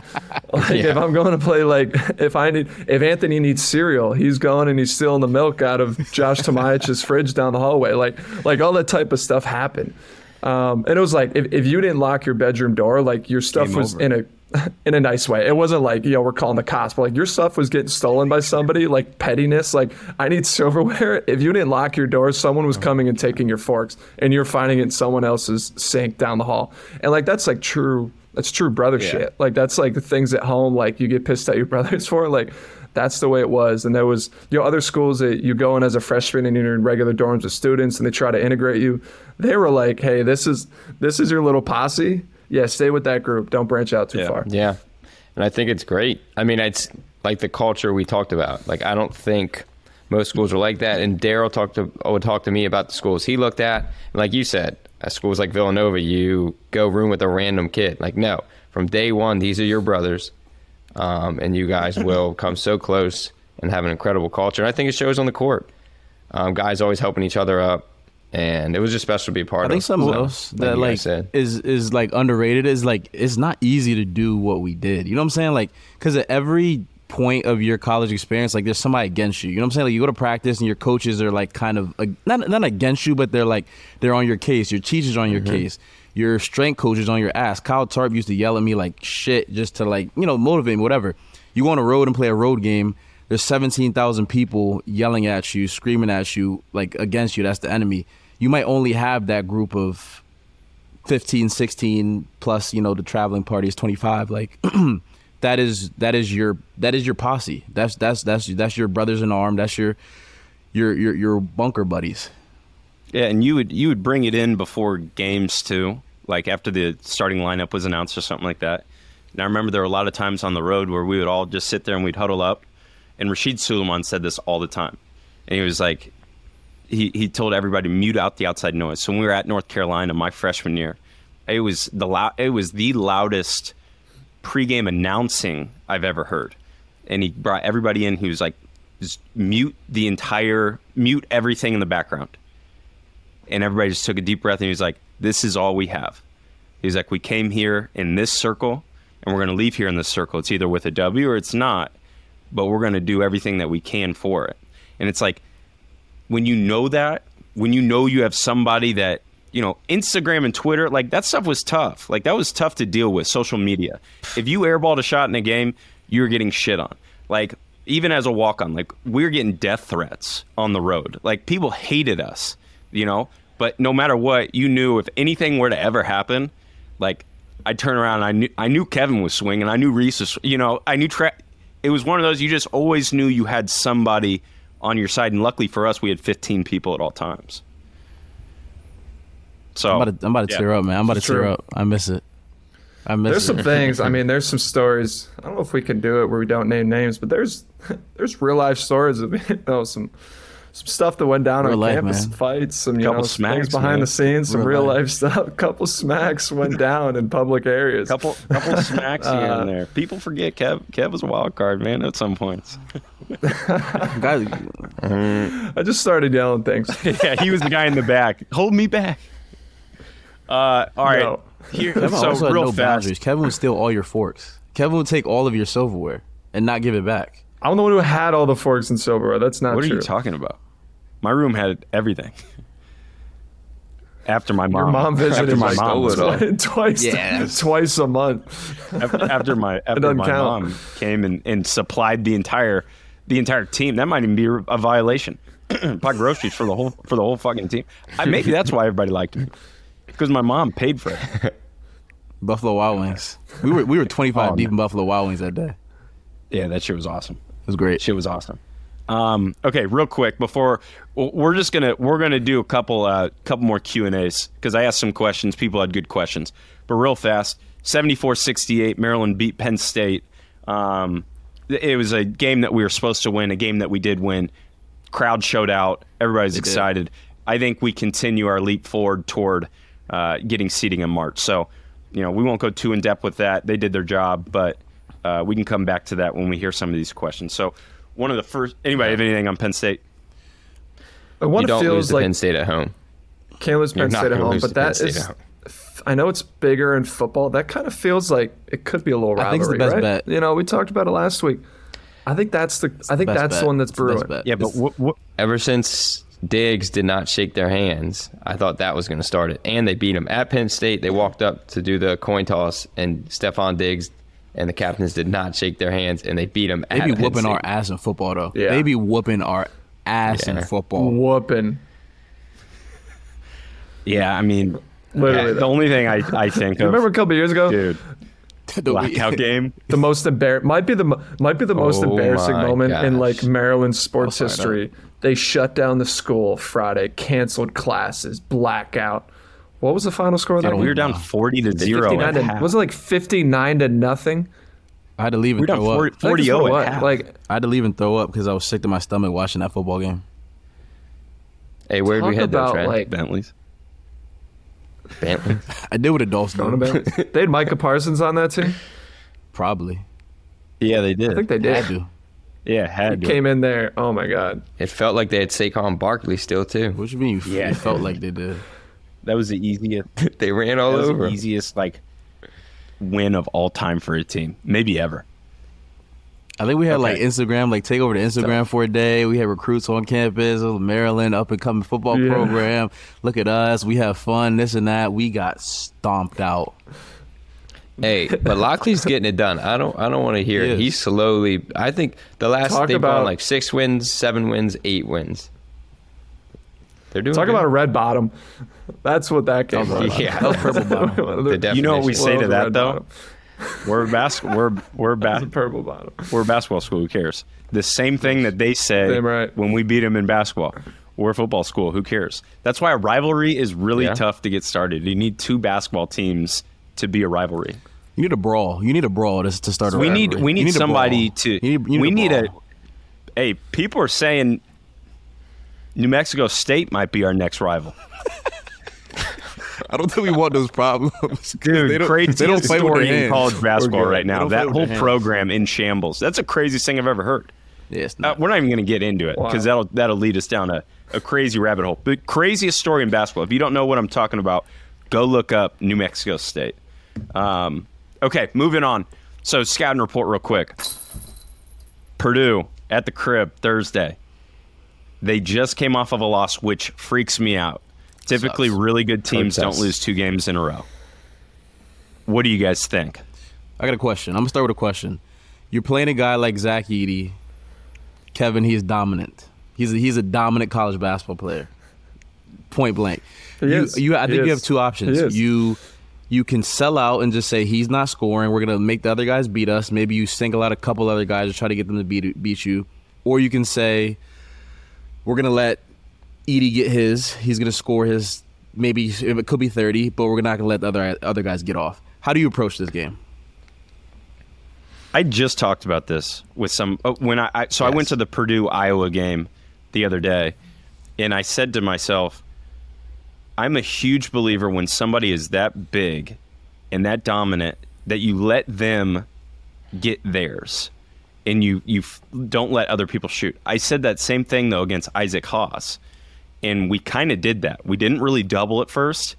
like if I'm going to play, like if I need, if Anthony needs cereal, he's going and he's stealing the milk out of Josh Tomaic's fridge down the hallway. Like, like all that type of stuff happened. Um, and it was like if, if you didn't lock your bedroom door, like your stuff Game was over. in a in a nice way. It wasn't like, you know, we're calling the cops, but like your stuff was getting stolen by somebody, like pettiness. Like, I need silverware. If you didn't lock your doors, someone was coming and taking your forks and you're finding it in someone else's sink down the hall. And like, that's like true, that's true brother shit. Like, that's like the things at home, like you get pissed at your brothers for. Like, that's the way it was. And there was, you know, other schools that you go in as a freshman and you're in regular dorms with students and they try to integrate you. They were like, hey, this is, this is your little posse. Yeah, stay with that group. Don't branch out too Yeah. far. Yeah. And I think it's great. I mean, it's like the culture we talked about. Like, I don't think most schools are like that. And Darryl talked to would talk to me about the schools he looked at. And like you said, at schools like Villanova, you go room with a random kid. Like, no, from day one, these are your brothers, um, and you guys will come so close and have an incredible culture. And I think it shows on the court. Um, guys always helping each other up, and it was just special to be a part of. I of. think something So, else that like said. is is like underrated is like it's not easy to do what we did. You know what I'm saying? Like because at every point of your college experience, like there's somebody against you. You know what I'm saying? Like you go to practice and your coaches are like kind of not not against you, but they're like they're on your case. Your teachers are on your case. Your strength coach is on your ass. Kyle Tarp used to yell at me like shit just to like you know motivate me, whatever. You go on a road and play a road game. There's 17,000 people yelling at you, screaming at you, like against you. That's the enemy. You might only have that group of 15 16 plus you know the traveling party is 25 like that is that is your that is your posse that's that's that's that's your brothers in arm that's your your your your bunker buddies Yeah, and you would you would bring it in before games too, like after the starting lineup was announced or something like that. And I remember there were a lot of times on the road where we would all just sit there and we'd huddle up. And Rasheed Sulaimon said this all the time, and he was like, he he told everybody mute out the outside noise. So when we were at North Carolina my freshman year, it was the lou- it was the loudest pregame announcing I've ever heard. And he brought everybody in. He was like, mute the entire, mute everything in the background and everybody just took a deep breath and he was like this is all we have. He's like we came here in this circle and we're going to leave here in this circle. It's either with a w or it's not but we're going to do everything that we can for it. And it's like when you know that when you know you have somebody that you know instagram and twitter like that stuff was tough. Like that was tough to deal with social media. If you airballed a shot in a game you were getting shit on. Like even as a walk-on like we're getting death threats on the road. Like people hated us you know but no matter what you knew if anything were to ever happen like i'd turn around and i knew i knew kevin was swinging i knew reese was you know i knew tra- it was one of those you just always knew you had somebody on your side and luckily for us we had 15 people at all times so i'm about to, I'm about to yeah. tear up man i'm about to It's tear up i miss it i miss it. There's it some things. I mean, there's some stories. I don't know if we can do it where we don't name names, but there's there's real life stories of you know some some stuff that went down Real on life, campus, man. fights, some you Couple know smacks, things behind man. the scenes, some Real real life. life stuff. A couple smacks went down in public areas. couple couple smacks here Uh, and there people forget kev kev was a wild card man at some points Guys, I just started yelling things. yeah, he was the guy in the back. Hold me back. Uh, all right. No. Here, Kevin so also had real no fast. boundaries kevin would steal all your forks kevin would take all of your silverware and not give it back I'm the one who had all the forks and silverware. That's not What are you talking about? My room had everything. After my mom, Your mom visited after my like, mom, was stole it twice, Yeah. twice a month. after, after my after my count. mom came and, and supplied the entire the entire team. That might even be a violation. Buy groceries for the whole for the whole fucking team. I, maybe that's why everybody liked me because my mom paid for it. buffalo wild wings we were we were 25 Oh, deep man. in buffalo wild wings that day Yeah, that shit was awesome. It was great Shit was awesome. Um, okay, real quick before we're just gonna we're gonna do a couple uh, couple more Q and A's because I asked some questions. People had good questions, but real fast. 74-68, Maryland beat Penn State. Um, it was a game that we were supposed to win, a game that we did win. Crowd showed out. Everybody's did. excited. I think we continue our leap forward toward uh, getting seating in March. So, you know, we won't go too in depth with that. They did their job, but uh, we can come back to that when we hear some of these questions. So, one of the first. Anybody have anything on Penn State? But what you don't lose feels to like Penn State at home. can't lose Penn State at home, but to Penn that State is. at home. I know it's bigger in football. That kind of feels like it could be a little I rivalry, think it's the best right? bet. You know, we talked about it last week. I think that's the. I think best that's bet. the one that's It's brewing. Yeah, but what, what, Ever since Diggs did not shake their hands, I thought that was going to start it. And they beat them at Penn State. They walked up to do the coin toss, and Stefon Diggs and the captains did not shake their hands, and they beat them. They be whooping our ass in football though. Yeah. They be whooping our ass Yeah. in football. Whooping. yeah, I mean, Literally. the only thing I, I think of, remember a couple years ago, dude, The- blackout game. the most embar might be the might be the most Oh embarrassing my moment in like gosh. Maryland sports I'll history. They shut down the school Friday, canceled classes, blackout. What was the final score of that We were down forty to zero. 59 At to, half. was it like 59 to nothing? I had to leave we and were down throw 40, up. I think 40 0 what. Like I had to leave and throw up because I was sick to my stomach watching that football game. Hey, where did we talk head though, about Trent? like Bentleys. Bentley. I did what adults going do. about. they had Micah Parsons on that team. Probably. Yeah, they did. I think they did. Had to. yeah, had to. Came in there. Oh my god. It felt like they had Saquon Barkley still too. What you mean? You, Yeah. it felt like they did. That was the easiest. they ran all That was over. easiest like win of all time for a team, maybe ever. I think we had like Instagram, like take over the Instagram for a day. We had recruits on campus, Maryland up and coming football Yeah. program. Look at us, we have fun, this and that. We got stomped out. Hey, but Locksley's getting it done. I don't. I don't want to hear He it. is. He's slowly. I think the last Talk they've about- gone like six wins, seven wins, eight wins. They're doing. Talk good. about a red bottom. That's what that game was. Yeah, That was purple bottom. The You know what we definition. say to that though? bottom. We're bas- we're we're It's ba- purple bottom. we're basketball school. Who cares? The same thing that they say right. when we beat them in basketball. We're football school. Who cares? That's why a rivalry is really Yeah. tough to get started. You need two basketball teams to be a rivalry. You need a brawl. You need a brawl to, to start a We need rivalry. we You need, somebody to. You need, you we need a. Hey, people are saying New Mexico State might be our next rival. I don't think we want those problems. Dude, they don't, crazy they don't play with story their in hands. college basketball right now. That whole program in shambles. That's the craziest thing I've ever heard. Yeah, it's Uh, we're not even going to get into it Wow. because that'll that'll lead us down a, a crazy rabbit hole. The craziest story in basketball. If you don't know what I'm talking about, go look up New Mexico State. Um, okay, moving on. So scouting report real quick. Purdue at the crib Thursday. They just came off of a loss, which freaks me out. Typically, Sucks. really good teams don't lose two games in a row. What do you guys think? I got a question. I'm gonna start with a question. You're playing a guy like Zach Edey. Kevin, he's dominant. He's a, he's a dominant college basketball player. Point blank. He you, is. you, I He think you is. have two options. He is. You you can sell out and just say he's not scoring. We're gonna make the other guys beat us. Maybe you single out a couple other guys to try to get them to beat beat you, or you can say we're gonna let Edey get his. He's gonna score his. Maybe it could be thirty, but we're not gonna let the other other guys get off. How do you approach this game? I just talked about this with some oh, when I, I so I went to the Purdue Iowa game the other day, and I said to myself, I'm a huge believer when somebody is that big and that dominant that you let them get theirs, and you you f- don't let other people shoot. I said that same thing though against Isaac Haas, and we kind of did that. We didn't really double at first,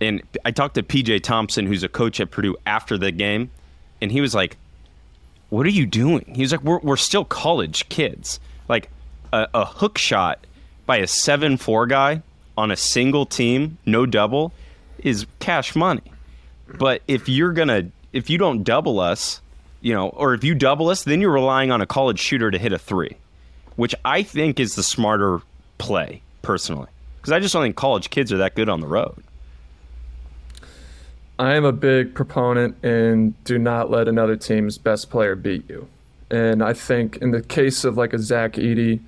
and I talked to PJ Thompson, who's a coach at Purdue, after the game, and he was like what are you doing? He was like, we're, we're still college kids. Like a, a hook shot by a 7 4 guy on a single team, no double, is cash money. But if you're to, if you don't double us, you know, or if you double us, then you're relying on a college shooter to hit a three, which I think is the smarter play, personally. Because I just don't think college kids are that good on the road. I am a big proponent in do not let another team's best player beat you. And I think in the case of like a Zach Edey,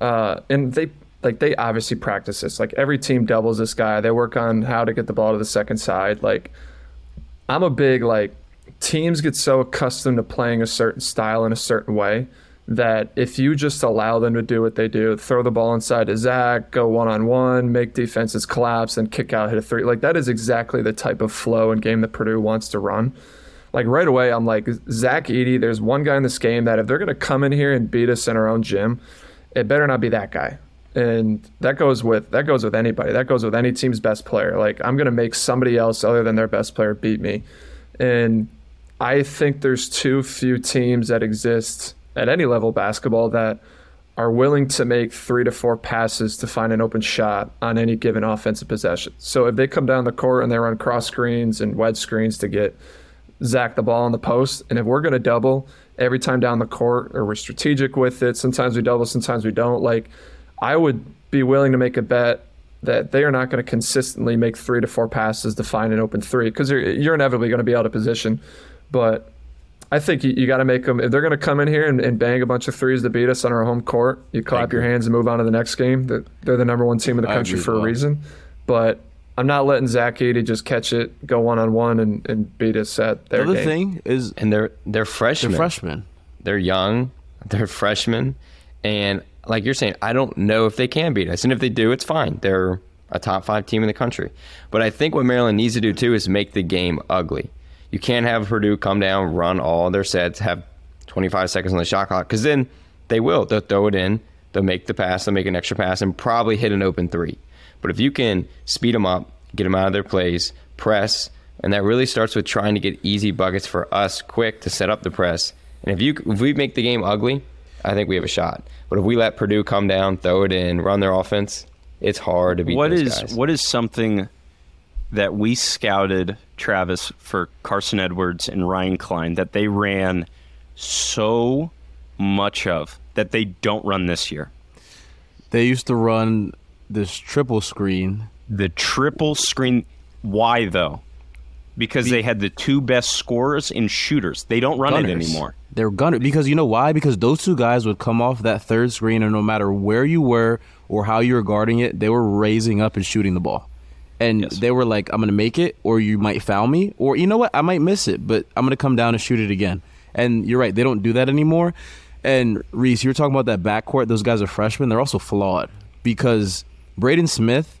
uh, and they like they obviously practice this. Like every team doubles this guy. They work on how to get the ball to the second side. Like I'm a big like teams get so accustomed to playing a certain style in a certain way that if you just allow them to do what they do, throw the ball inside to Zach, go one on one, make defenses collapse, and kick out, hit a three. Like that is exactly the type of flow and game that Purdue wants to run. like right away, I'm like Zach Edey. There's one guy in this game that if they're gonna come in here and beat us in our own gym, it better not be that guy. And that goes with that goes with anybody. That goes with any team's best player. Like I'm gonna make somebody else other than their best player beat me. And I think there's too few teams that exist at any level basketball that are willing to make three to four passes to find an open shot on any given offensive possession. So if they come down the court and they run cross screens and wedge screens to get Zach the ball on the post, and if we're going to double every time down the court or we're strategic with it, sometimes we double, sometimes we don't. Like, I would be willing to make a bet that they are not going to consistently make three to four passes to find an open three because you're, you're inevitably going to be out of position. But I think you, you got to make them if they're going to come in here and, and, bang a bunch of threes to beat us on our home court. You clap your hands and move on to the next game. They're, they're the number one team in the country for a reason. But I'm not letting Zach Edey just catch it, go one on one, and beat us at their the other game. thing is, and they're they're freshmen. They're freshmen. They're young. They're freshmen, and like you're saying, I don't know if they can beat us, and if they do, it's fine. They're a top five team in the country. But I think what Maryland needs to do too is make the game ugly. You can't have Purdue come down, run all their sets, have 25 seconds on the shot clock, because then they will. They'll throw it in, they'll make the pass, they'll make an extra pass, and probably hit an open three. But if you can speed them up, get them out of their plays, press, and that really starts with trying to get easy buckets for us quick to set up the press. And if you if we make the game ugly, I think we have a shot. But if we let Purdue come down, throw it in, run their offense, it's hard to beat what is. What is something that we scouted Travis for Carson Edwards and Ryan Cline that they ran so much of that they don't run this year? They used to run this triple screen. The triple screen. Why though? Because Be- they had the two best scorers and shooters. They don't run gunners. it anymore. They're gunner because you know why? Because those two guys would come off that third screen, and no matter where you were or how you were guarding it, they were raising up and shooting the ball and yes. they were like, "I'm gonna make it, or you might foul me, or you know what, I might miss it, but I'm gonna come down and shoot it again." And you're right, they don't do that anymore. And Reese, you were talking about that backcourt; those guys are freshmen. They're also flawed because Braden Smith,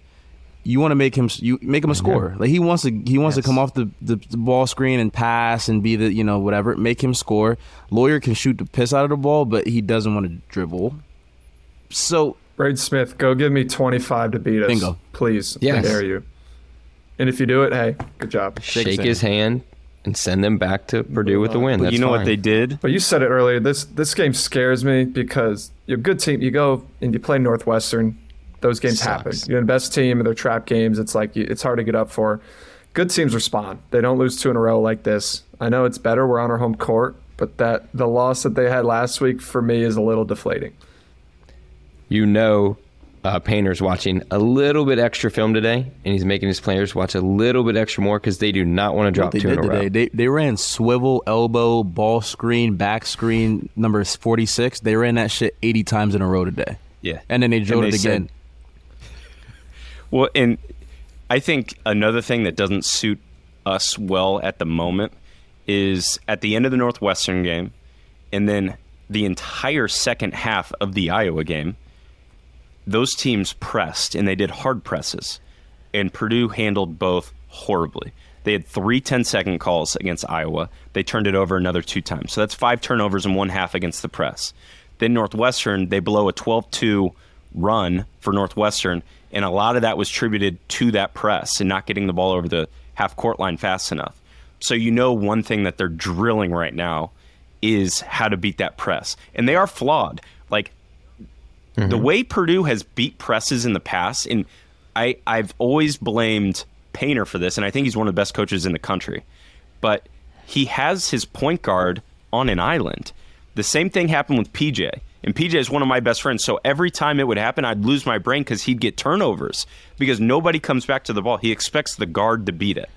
you want to make him you make him a scorer. Like he wants to he wants yes. to come off the, the, the ball screen and pass and be the you know whatever. Make him score. Loyer can shoot the piss out of the ball, but he doesn't want to dribble. So Braden Smith, go give me 25 to beat us. Bingo. Please. Yes. I dare you. And if you do it, hey, good job. Shake his hand and send them back to Purdue with the win. That's you know fine. what they did? But you said it earlier. This this game scares me because you're a good team. You go and you play Northwestern. Those games happen. You're the best team, and they're trap games. It's like it's hard to get up for. Good teams respond. They don't lose two in a row like this. I know it's better. We're on our home court, but that the loss that they had last week for me is a little deflating you know uh, Painter's watching a little bit extra film today, and he's making his players watch a little bit extra more because they do not want to drop they two did in a today. row. They they ran swivel, elbow, ball screen, back screen, number forty six. They ran that shit eighty times in a row today. Yeah, and then they drilled it again. Said, well, and I think another thing that doesn't suit us well at the moment is at the end of the Northwestern game, and then the entire second half of the Iowa game those teams pressed and they did hard presses, and Purdue handled both horribly. They had three 10 second calls against Iowa. They turned it over another two times. So that's five turnovers in one half against the press. Then Northwestern, they blow a 12 2 run for Northwestern, and a lot of that was attributed to that press and not getting the ball over the half court line fast enough. So you know one thing that they're drilling right now is how to beat that press. And they are flawed. Mm-hmm. The way Purdue has beat presses in the past, and I, I've always blamed Painter for this, and I think he's one of the best coaches in the country. But he has his point guard on an island. The same thing happened with PJ. And PJ is one of my best friends. So every time it would happen, I'd lose my brain because he'd get turnovers because nobody comes back to the ball. He expects the guard to beat it.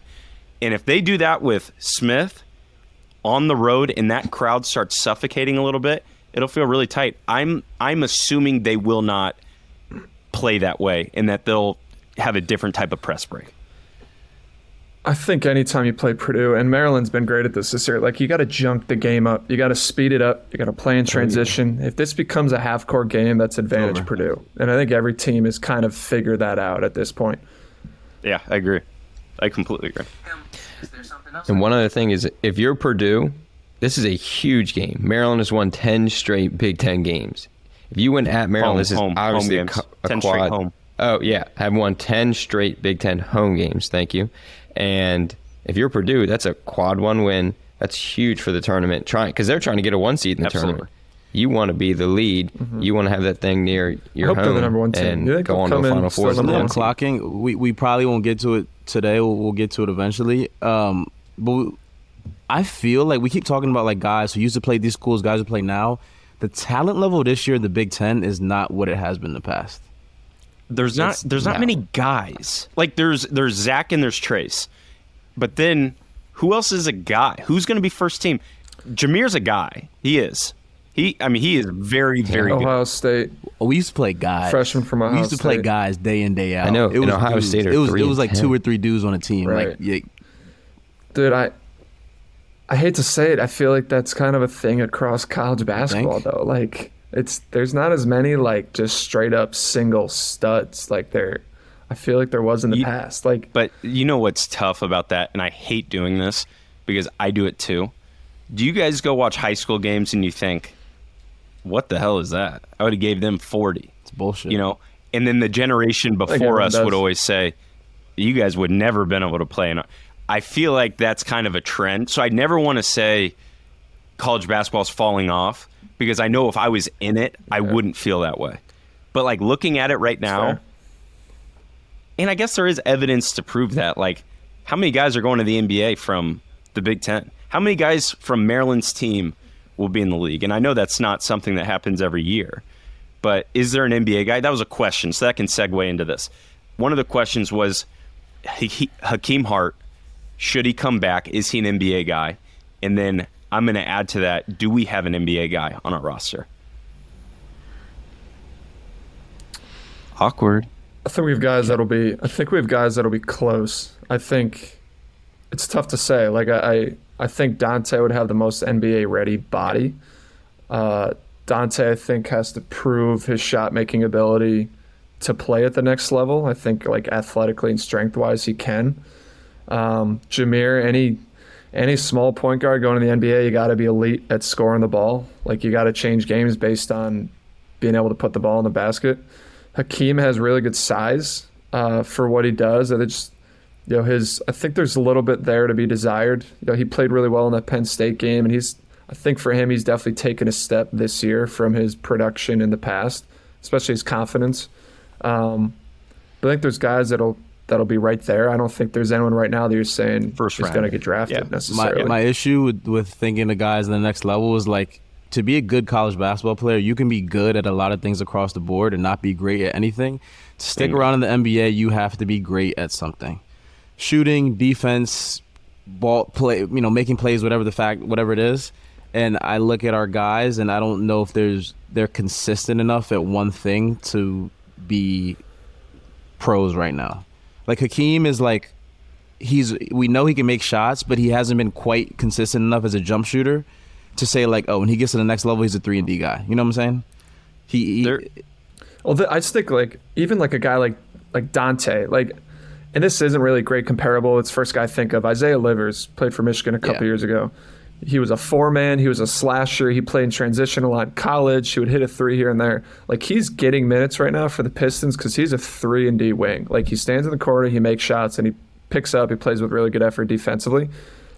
And if they do that with Smith on the road and that crowd starts suffocating a little bit, it'll feel really tight. I'm I'm assuming they will not play that way and that they'll have a different type of press break. I think anytime you play Purdue, and Maryland's been great at this this year, like you got to junk the game up. You got to speed it up. You got to play in oh, transition. If this becomes a half court game, that's advantage Over. Purdue. And I think every team has kind of figured that out at this point. Yeah, I agree. I completely agree. And one other thing is, if you're Purdue, this is a huge game. Maryland has won ten straight Big Ten games. If you win at Maryland, Home, this is home, obviously home a, games. co- a 10 straight quad. home. Oh yeah, have won ten straight Big Ten home games. Thank you. And if you're Purdue, that's a quad one win. That's huge for the tournament. Trying because they're trying to get a one seed in the Absolutely. tournament. You want to be the lead. You want to have that thing near your hope they're home the number one team. and You think go they'll on to the in final four. as the number number one one team? seed. clocking. We we probably won't get to it today. We'll, we'll get to it eventually. Um, but we- I feel like we keep talking about like guys who used to play these schools, guys who play now. The talent level this year in the Big Ten is not what it has been in the past. there's not It's- there's not no. many guys. Like there's there's Zach and there's Trayce, but then who else is a guy? Who's going to be first team? Jahmir's a guy. He is. He I mean he is very very good. Ohio State. Oh, we used to play guys. Freshman from Ohio. State. We used to play State. guys day in day out. I know, It was Ohio dudes. State are It was three it was like 10. two or three dudes on a team. Right. Like yeah, Dude, I I hate to say it, I feel like that's kind of a thing across college basketball though. Like it's there's not as many like just straight up single studs like there I feel like there was in the You- past. Like But you know what's tough about that, and I hate doing this because I do it too. Do you guys go watch high school games and you think, "What the hell is that?" I would have gave them forty. it's bullshit. You know, and then the generation before us does. would always say, "You guys would never been able to play." And I feel like that's kind of a trend. So I never want to say college basketball's falling off because I know if I was in it, I wouldn't feel that way. But like looking at it right now, and I guess there is evidence to prove that. Like, how many guys are going to the NBA from the Big Ten? How many guys from Maryland's team will be in the league? And I know that's not something that happens every year, but is there an NBA guy? That was a question, so that can segue into this. One of the questions was Hakim Hart. Should he come back? Is he an NBA guy? And then I'm going to add to that: Do we have an NBA guy on our roster? Awkward. I think we have guys that'll be. I think we have guys that'll be close. I think it's tough to say. Like I, I, I think Donta would have the most NBA ready body. Uh, Donta, I think, has to prove his shot making ability to play at the next level. I think, like athletically and strength wise, he can. Um, Jahmir, any any small point guard going to the NBA, you got to be elite at scoring the ball. Like you got to change games based on being able to put the ball in the basket. Hakim has really good size uh, for what he does. And it's you know his. I think there's a little bit there to be desired. You know he played really well in that Penn State game, and he's. I think for him, he's definitely taken a step this year from his production in the past, especially his confidence. Um, but I think there's guys that'll that'll be right there. I don't think there's anyone right now that you're saying First is going to get drafted Yeah. my necessarily. my issue with, with thinking the guys in the next level is like to be a good college basketball player, you can be good at a lot of things across the board and not be great at anything. To stick Bingo. around in the NBA, you have to be great at something. Shooting, defense, ball play, you know, making plays, whatever the fact, whatever it is. And I look at our guys, and I don't know if there's they're consistent enough at one thing to be pros right now. Like Hakim is like he's we know he can make shots, but he hasn't been quite consistent enough as a jump shooter to say like, oh, when he gets to the next level, he's a three and D guy. You know what I'm saying? He, he There- Well, th- I just think like even like a guy like like Donta, like, and this isn't really great comparable. It's first guy I think of Isaiah Livers played for Michigan a couple Yeah. years ago. He was a four man. He was a slasher. He played in transition a lot in college. He would hit a three here and there. Like he's getting minutes right now for the Pistons because he's a three and D wing. Like he stands in the corner, he makes shots, and he picks up. He plays with really good effort defensively.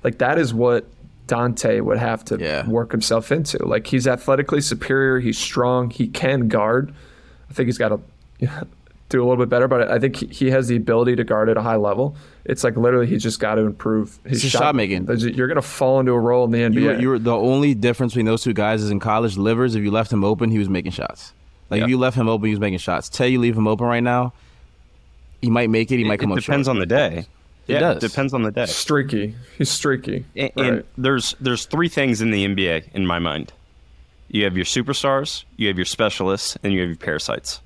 Like that is what Donta would have to Yeah. work himself into. Like he's athletically superior. He's strong. He can guard. I think he's got to do a little bit better, but I think he- he has the ability to guard at a high level. It's like literally he's just got to improve his his shot, shot making. You're going to fall into a role in the NBA. you were, you were the only difference between those two guys is in college. Livers, if you left him open, he was making shots. Like Yeah. if you left him open, he was making shots. Tell you leave him open right now, he might make it. He might it, come it up depends short. on the day. It yeah, does. it depends on the day. streaky. He's streaky. And, and there's there's three things in the NBA in my mind. You have your superstars, you have your specialists, and you have your parasites.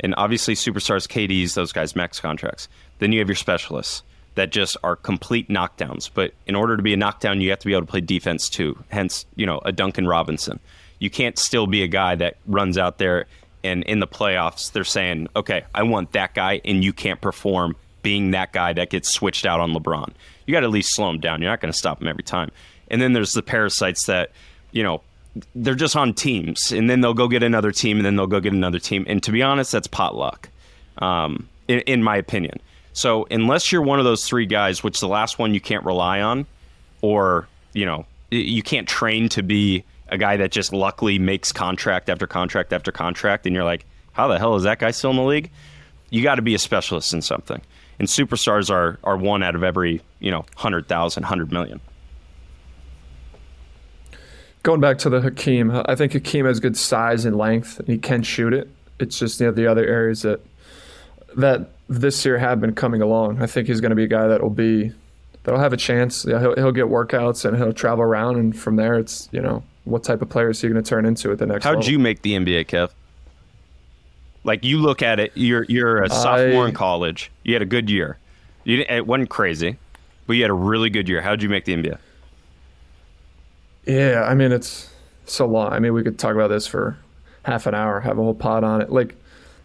And obviously, superstars, KDs, those guys max contracts. Then you have your specialists that just are complete knockdowns. But in order to be a knockdown, you have to be able to play defense too. Hence, you know, a Duncan Robinson. You can't still be a guy that runs out there and in the playoffs they're saying, "Okay, I want that guy," and you can't perform being that guy that gets switched out on LeBron. You got to at least slow him down. You're not going to stop him every time. And then there's the parasites that, you know, they're just on teams, and then they'll go get another team, and then they'll go get another team. And to be honest, that's potluck, um, in, in my opinion. So unless you're one of those three guys, which the last one you can't rely on, or you know you can't train to be a guy that just luckily makes contract after contract after contract, and you're like, how the hell is that guy still in the league? You got to be a specialist in something, and superstars are are one out of every you know hundred thousand, hundred million. Going back to the Hakim, I think Hakim has good size and length, and he can shoot it. It's just you know the other areas that that this year have been coming along. I think he's going to be a guy that will be that'll have a chance. Yeah, he'll he'll get workouts and he'll travel around, and from there, it's you know what type of player is he going to turn into at the next. How'd level. you make the NBA, Kev? Like you look at it, you're you're a sophomore I- in college. You had a good year. You didn't, it wasn't crazy, but you had a really good year. How'd you make the NBA? Yeah, I mean it's so long. I mean we could talk about this for half an hour, have a whole pod on it. Like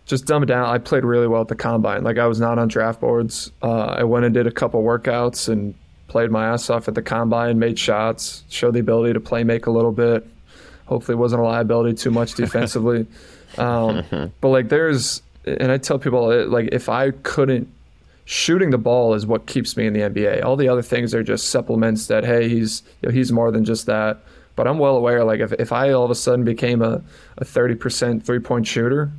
just dumb it down. I played really well at the combine. Like I was not on draft boards. Uh, I went and did a couple workouts and played my ass off at the combine, made shots, showed the ability to play make a little bit. Hopefully, wasn't a liability too much defensively. um, but like there's, and I tell people uh, like if I couldn't shooting the ball is what keeps me in the NBA. All the other things are just supplements that hey, he's you know, he's more than just that. But I'm well aware like if, if I all of a sudden became a, a 30% three point shooter,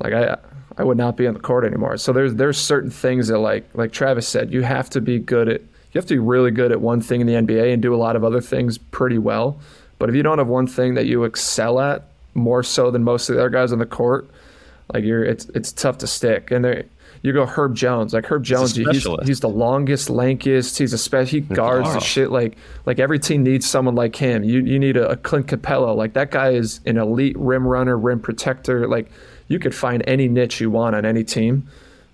like I I would not be on the court anymore. So there's there's certain things that like like Travis said, you have to be good at you have to be really good at one thing in the NBA and do a lot of other things pretty well. But if you don't have one thing that you excel at more so than most of the other guys on the court, like you're it's it's tough to stick. And there you go Herb Jones. Like Herb Jones, he's, specialist. he's the longest, lankiest. He's a special. He guards the shit. Like like every team needs someone like him. You you need a, a Clint Capela. Like that guy is an elite rim runner, rim protector. Like you could find any niche you want on any team,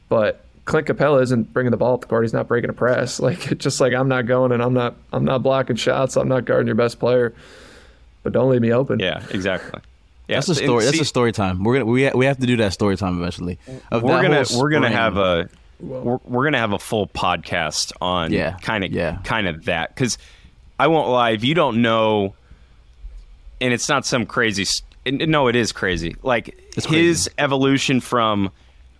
but Clint Capela isn't bringing the ball up the court. He's not breaking a press. Like it's just like I'm not going and I'm not I'm not blocking shots. I'm not guarding your best player. But don't leave me open. Yeah, exactly. Yeah, That's a story. That's see, a story time. We're gonna we we have to do that story time eventually. Of We're gonna we're gonna have a we're, we're gonna have a full podcast on Yeah, kind of yeah. kind of that because I won't lie if you don't know, and it's not some crazy. No, it is crazy. Like It's his evolution from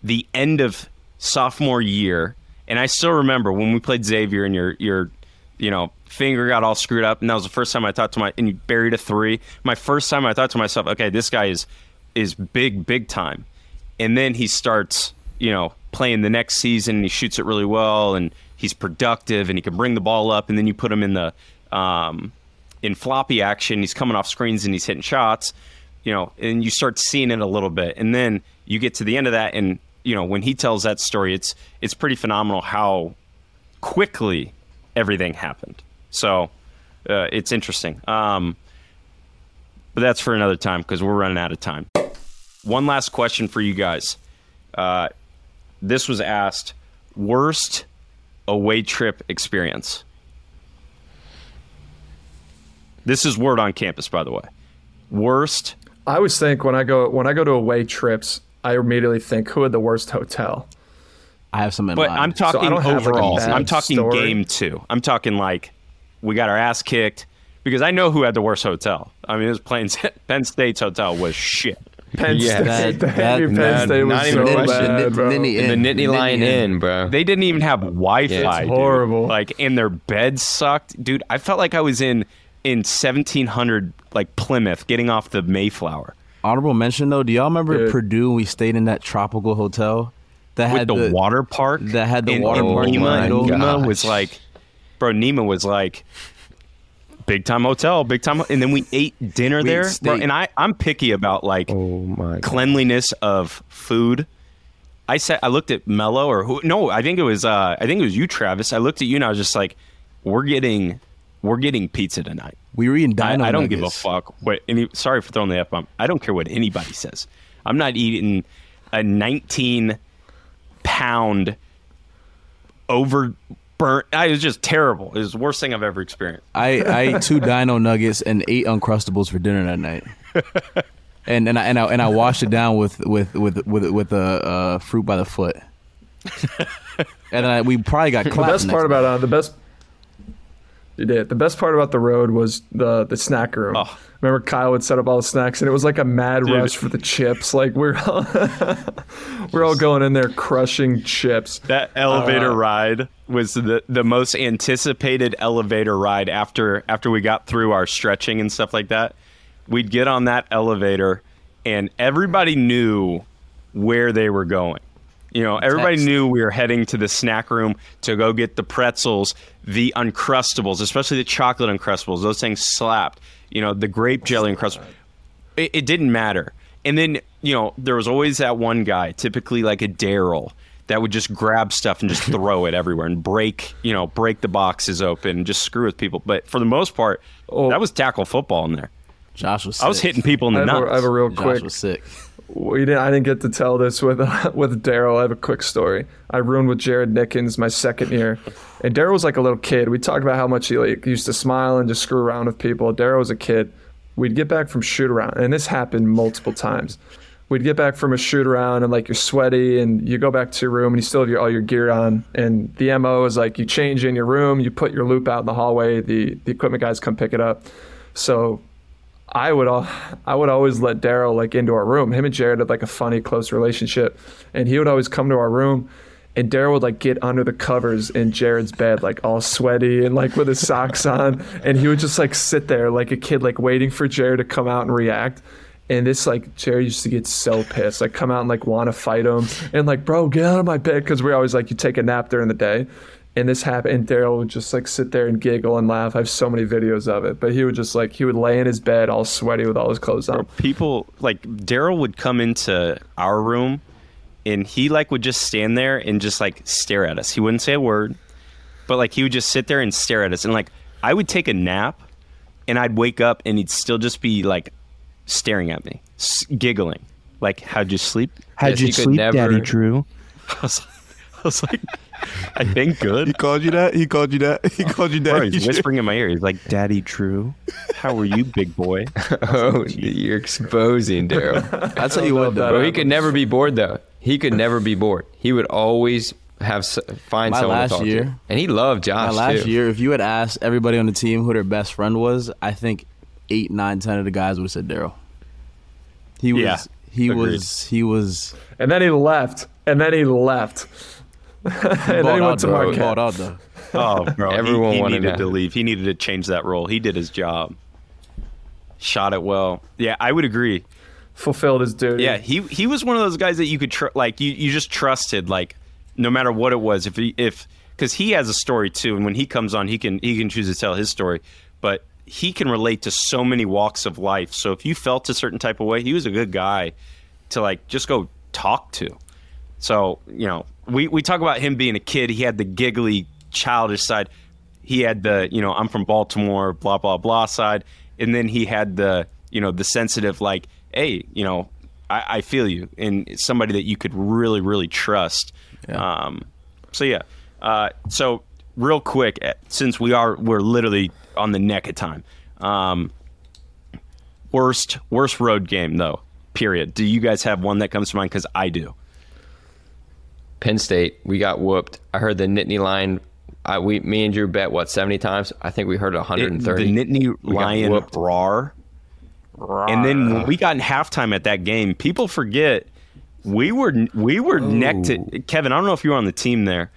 the end of sophomore year, and I still remember when we played Xavier and your your you know finger got all screwed up, and that was the first time I thought to my and you buried a three. My first time I thought to myself, okay, this guy is is big big time, and then he starts you know playing the next season and he shoots it really well and he's productive and he can bring the ball up and then you put him in the um, in floppy action. He's coming off screens and he's hitting shots you know and you start seeing it a little bit. And then you get to the end of that and you know when he tells that story it's it's pretty phenomenal how quickly everything happened so uh, it's interesting um, but that's for another time because we're running out of time one last question for you guys uh, this was asked worst away trip experience. This is word on campus, by the way. Worst. I always think when I go when I go to away trips, I immediately think who had the worst hotel. I have some in But mind. I'm talking I don't like, overall. I'm talking story. game two. I'm talking like we got our ass kicked because I know who had the worst hotel. I mean, it was Plain Penn State's hotel was shit. Penn Yeah, State, that- that- Penn not- State was not even a question. bad, bro. Nittany In the Nittany Lion Inn. Inn, bro. They didn't even have Wi-Fi. Yeah, it's dude. horrible. Like, and their beds sucked, dude. I felt like I was in in 1700 like Plymouth, getting off the Mayflower Honorable mention though. Do y'all remember Dude. Purdue? We stayed in that tropical hotel that with had the, water park. that had the and, water and park the Nema, middle. Nema was like, bro. Nema was like, big time hotel, big time. And then we ate dinner We ate there, bro. And I I'm picky about like Oh cleanliness of food. I said I looked at Mello or who? No, I think it was uh, I think it was you, Travis. I looked at you and I was just like, we're getting we're getting pizza tonight. We were eating I, dino I don't give a fuck what any. Sorry for throwing the f bomb. I don't care what anybody says. I'm not eating a 19 pound over burnt. I was just terrible. It was the worst thing I've ever experienced. I, I ate two dino nuggets and eight uncrustables for dinner that night. And and I and I, and I washed it down with with with with with a uh, fruit by the foot. and I, we probably got The best part about uh, the best. You did. The best part about the road was the the snack room. Oh. Remember, Kyle would set up all the snacks, and it was like a mad Dude. rush for the chips. Like we're all, we're all going in there crushing chips. That elevator Uh, ride was the the most anticipated elevator ride after after we got through our stretching and stuff like that. We'd get on that elevator and everybody knew where they were going. You know, everybody Text. knew we were heading to the snack room to go get the pretzels, the uncrustables, especially the chocolate uncrustables. Those things slapped. You know, the grape jelly uncrustables it, it didn't matter. And then, you know, there was always that one guy, typically like a Darryl, that would just grab stuff and just throw it everywhere and break, you know, break the boxes open and just screw with people. But for the most part, Oh. that was tackle football in there. Josh was. Sick. I was hitting people in the have, a, nuts. I have a real Josh quick. was sick. We didn't. I didn't get to tell this with with Darryl. I have a quick story. I ruined with Jared Nickens my second year, and Darryl was like a little kid. We talked about how much he like used to smile and just screw around with people. Darryl was a kid. We'd get back from shoot around, and this happened multiple times. We'd get back from a shoot around, and like you're sweaty, and you go back to your room, and you still have your, all your gear on. And the mo is like you change in your room, you put your loop out in the hallway. The the equipment guys come pick it up. So I would al- I would always let Darryl like into our room. Him and Jared had like a funny close relationship, and he would always come to our room, and Darryl would like get under the covers in Jared's bed, like all sweaty and like with his socks on, and he would just like sit there like a kid, like waiting for Jared to come out and react. And this like Jared used to get so pissed, like come out and like want to fight him, and like bro, get out of my bed, because we're always like you take a nap during the day. And this happened, and Darryl would just like sit there and giggle and laugh. I have so many videos of it, but he would just like he would lay in his bed all sweaty with all his clothes on. people like Darryl would come into our room and he like would just stand there and just like stare at us. He wouldn't say a word, but like he would just sit there and stare at us. And like I would take a nap and I'd wake up and he'd still just be like staring at me, s- giggling. Like, how'd you sleep? How'd Yes, you he sleep, never- Daddy Drew? I was, I was like, I think good. He called you that. He called you that. He called you Bro, he's whispering in my ear. He's like, Daddy True, how are you, big boy? Oh, you're exposing Darryl. I'll tell you what, that though. Bro, he could never be bored though. He could never be bored. He would always have find My someone last to talk year- to. And he loved My last too. year, if you had asked everybody on the team who their best friend was, I think eight, nine, ten of the guys would have said Darryl. He was. Yeah, he agreed. was. He was. And then he left, and then he left, and then he went to. Marquette. Balled. Oh, bro, Everyone he, wanted needed to leave. He needed to change that role. He did his job. Shot it well. Yeah, I would agree. Fulfilled his duty. Yeah, he he was one of those guys that you could tr- like you you just trusted like no matter what it was if he if because he has a story too and when he comes on he can he can choose to tell his story but he can relate to so many walks of life so if you felt a certain type of way he was a good guy to like just go talk to so you know we we talk about him being a kid. He had the giggly childish side. He had the you know i'm from baltimore blah blah blah side. And then he had the you know the sensitive like hey you know i, I feel you. And somebody that you could really really trust. Um so yeah. Uh so real quick eh, since we are we're literally on the neck of time um worst worst road game though period. Do you guys have one that comes to mind? Because i do Penn State, we got whooped. I heard the Nittany line. I, we, me and Drew bet what seventy times. I think we heard it It- 130. the Nittany We got Lion whooped. roar. And then when we got in halftime at that game, people forget we were we were neck to oh. Kevin. I don't know if you were on the team there.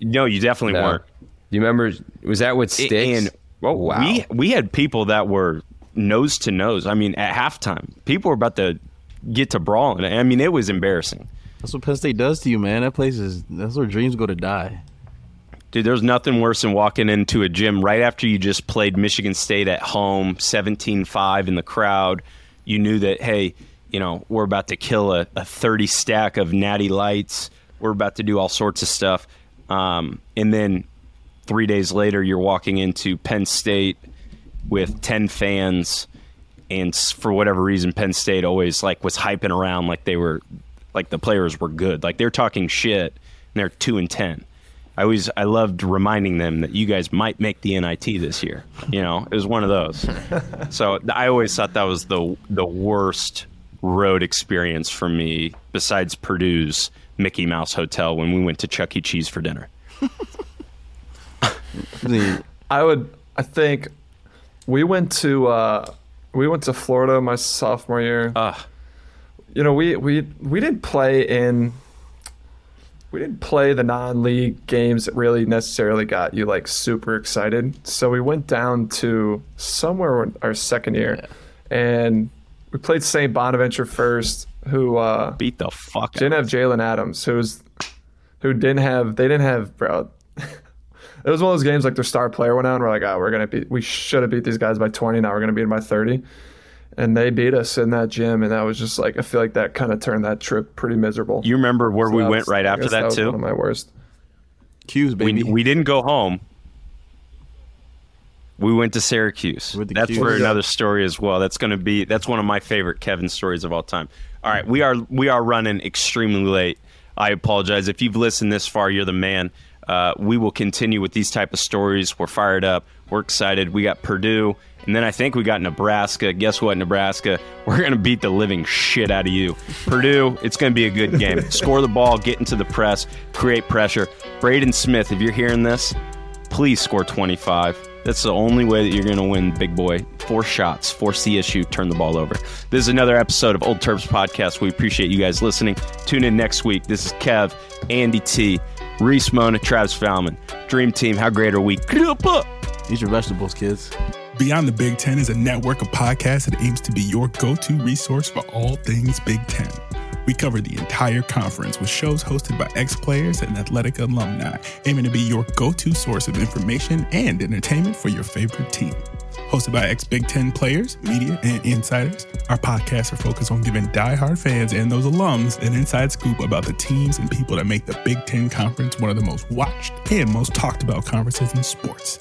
No, you definitely No. weren't. You remember? Was that with sticks? And oh wow. we we had people that were nose to nose. I mean, at halftime, people were about to get to brawling. I mean, it was embarrassing. That's what Penn State does to you, man. That place is. That's where dreams go to die. Dude, there's nothing worse than walking into a gym right after you just played Michigan State at home, 17-5 in the crowd. You knew that, hey, you know, we're about to kill a, a 30 stack of natty lights. We're about to do all sorts of stuff. Um, and then three days later, you're walking into Penn State with 10 fans. And for whatever reason, Penn State always like was hyping around like they were, like the players were good. Like they're talking shit and they're two and 10. I always I loved reminding them that you guys might make the NIT this year. You know, it was one of those. so I always thought that was the the worst road experience for me besides Purdue's Mickey Mouse Hotel when we went to Chuck E. Cheese for dinner. The- I would. I think we went to uh, we went to Florida my sophomore year. Ugh. You know, we we we didn't play in. We didn't play the non-league games that really necessarily got you like super excited. So we went down to somewhere our second year, and we played St. Bonaventure first, who uh, Beat the fuck didn't have Jaylen Adams, who's who didn't have they didn't have bro. it was one of those games like their star player went out and we're like, oh, we're gonna beat we should have beat these guys by twenty. Now we're gonna beat them by thirty, and they beat us in that gym, and that was just like I feel like that kind of turned that trip pretty miserable. You remember where So we went was- right I after guess that, was too? One of my worst. Q's baby. we, we didn't go home. We went to Syracuse. That's Qs. for another story as well. That's going to be that's one of my favorite Kevin stories of all time. All right, we are we are running extremely late. I apologize if you've listened this far. You're the man. Uh, we will continue with these type of stories. We're fired up. We're excited. We got Purdue, and then I think we got Nebraska. Guess what, Nebraska? We're going to beat the living shit out of you. Purdue, it's going to be a good game. Score the ball, get into the press, create pressure. Braden Smith, if you're hearing this, please score 25. That's the only way that you're going to win, big boy. Four shots, the issue, turn the ball over. This is another episode of Old Terps Podcast. We appreciate you guys listening. Tune in next week. This is Kev, Andy T, Reese Mona, Travis Valmon. Dream Team, how great are we? Get up, up. Eat your vegetables, kids. Beyond the Big Ten is a network of podcasts that aims to be your go to resource for all things Big Ten. We cover the entire conference with shows hosted by ex players and athletic alumni, aiming to be your go to source of information and entertainment for your favorite team. Hosted by ex Big Ten players, media, and insiders, our podcasts are focused on giving diehard fans and those alums an inside scoop about the teams and people that make the Big Ten Conference one of the most watched and most talked about conferences in sports.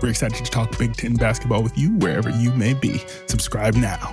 We're excited to talk Big Ten basketball with you wherever you may be. Subscribe now.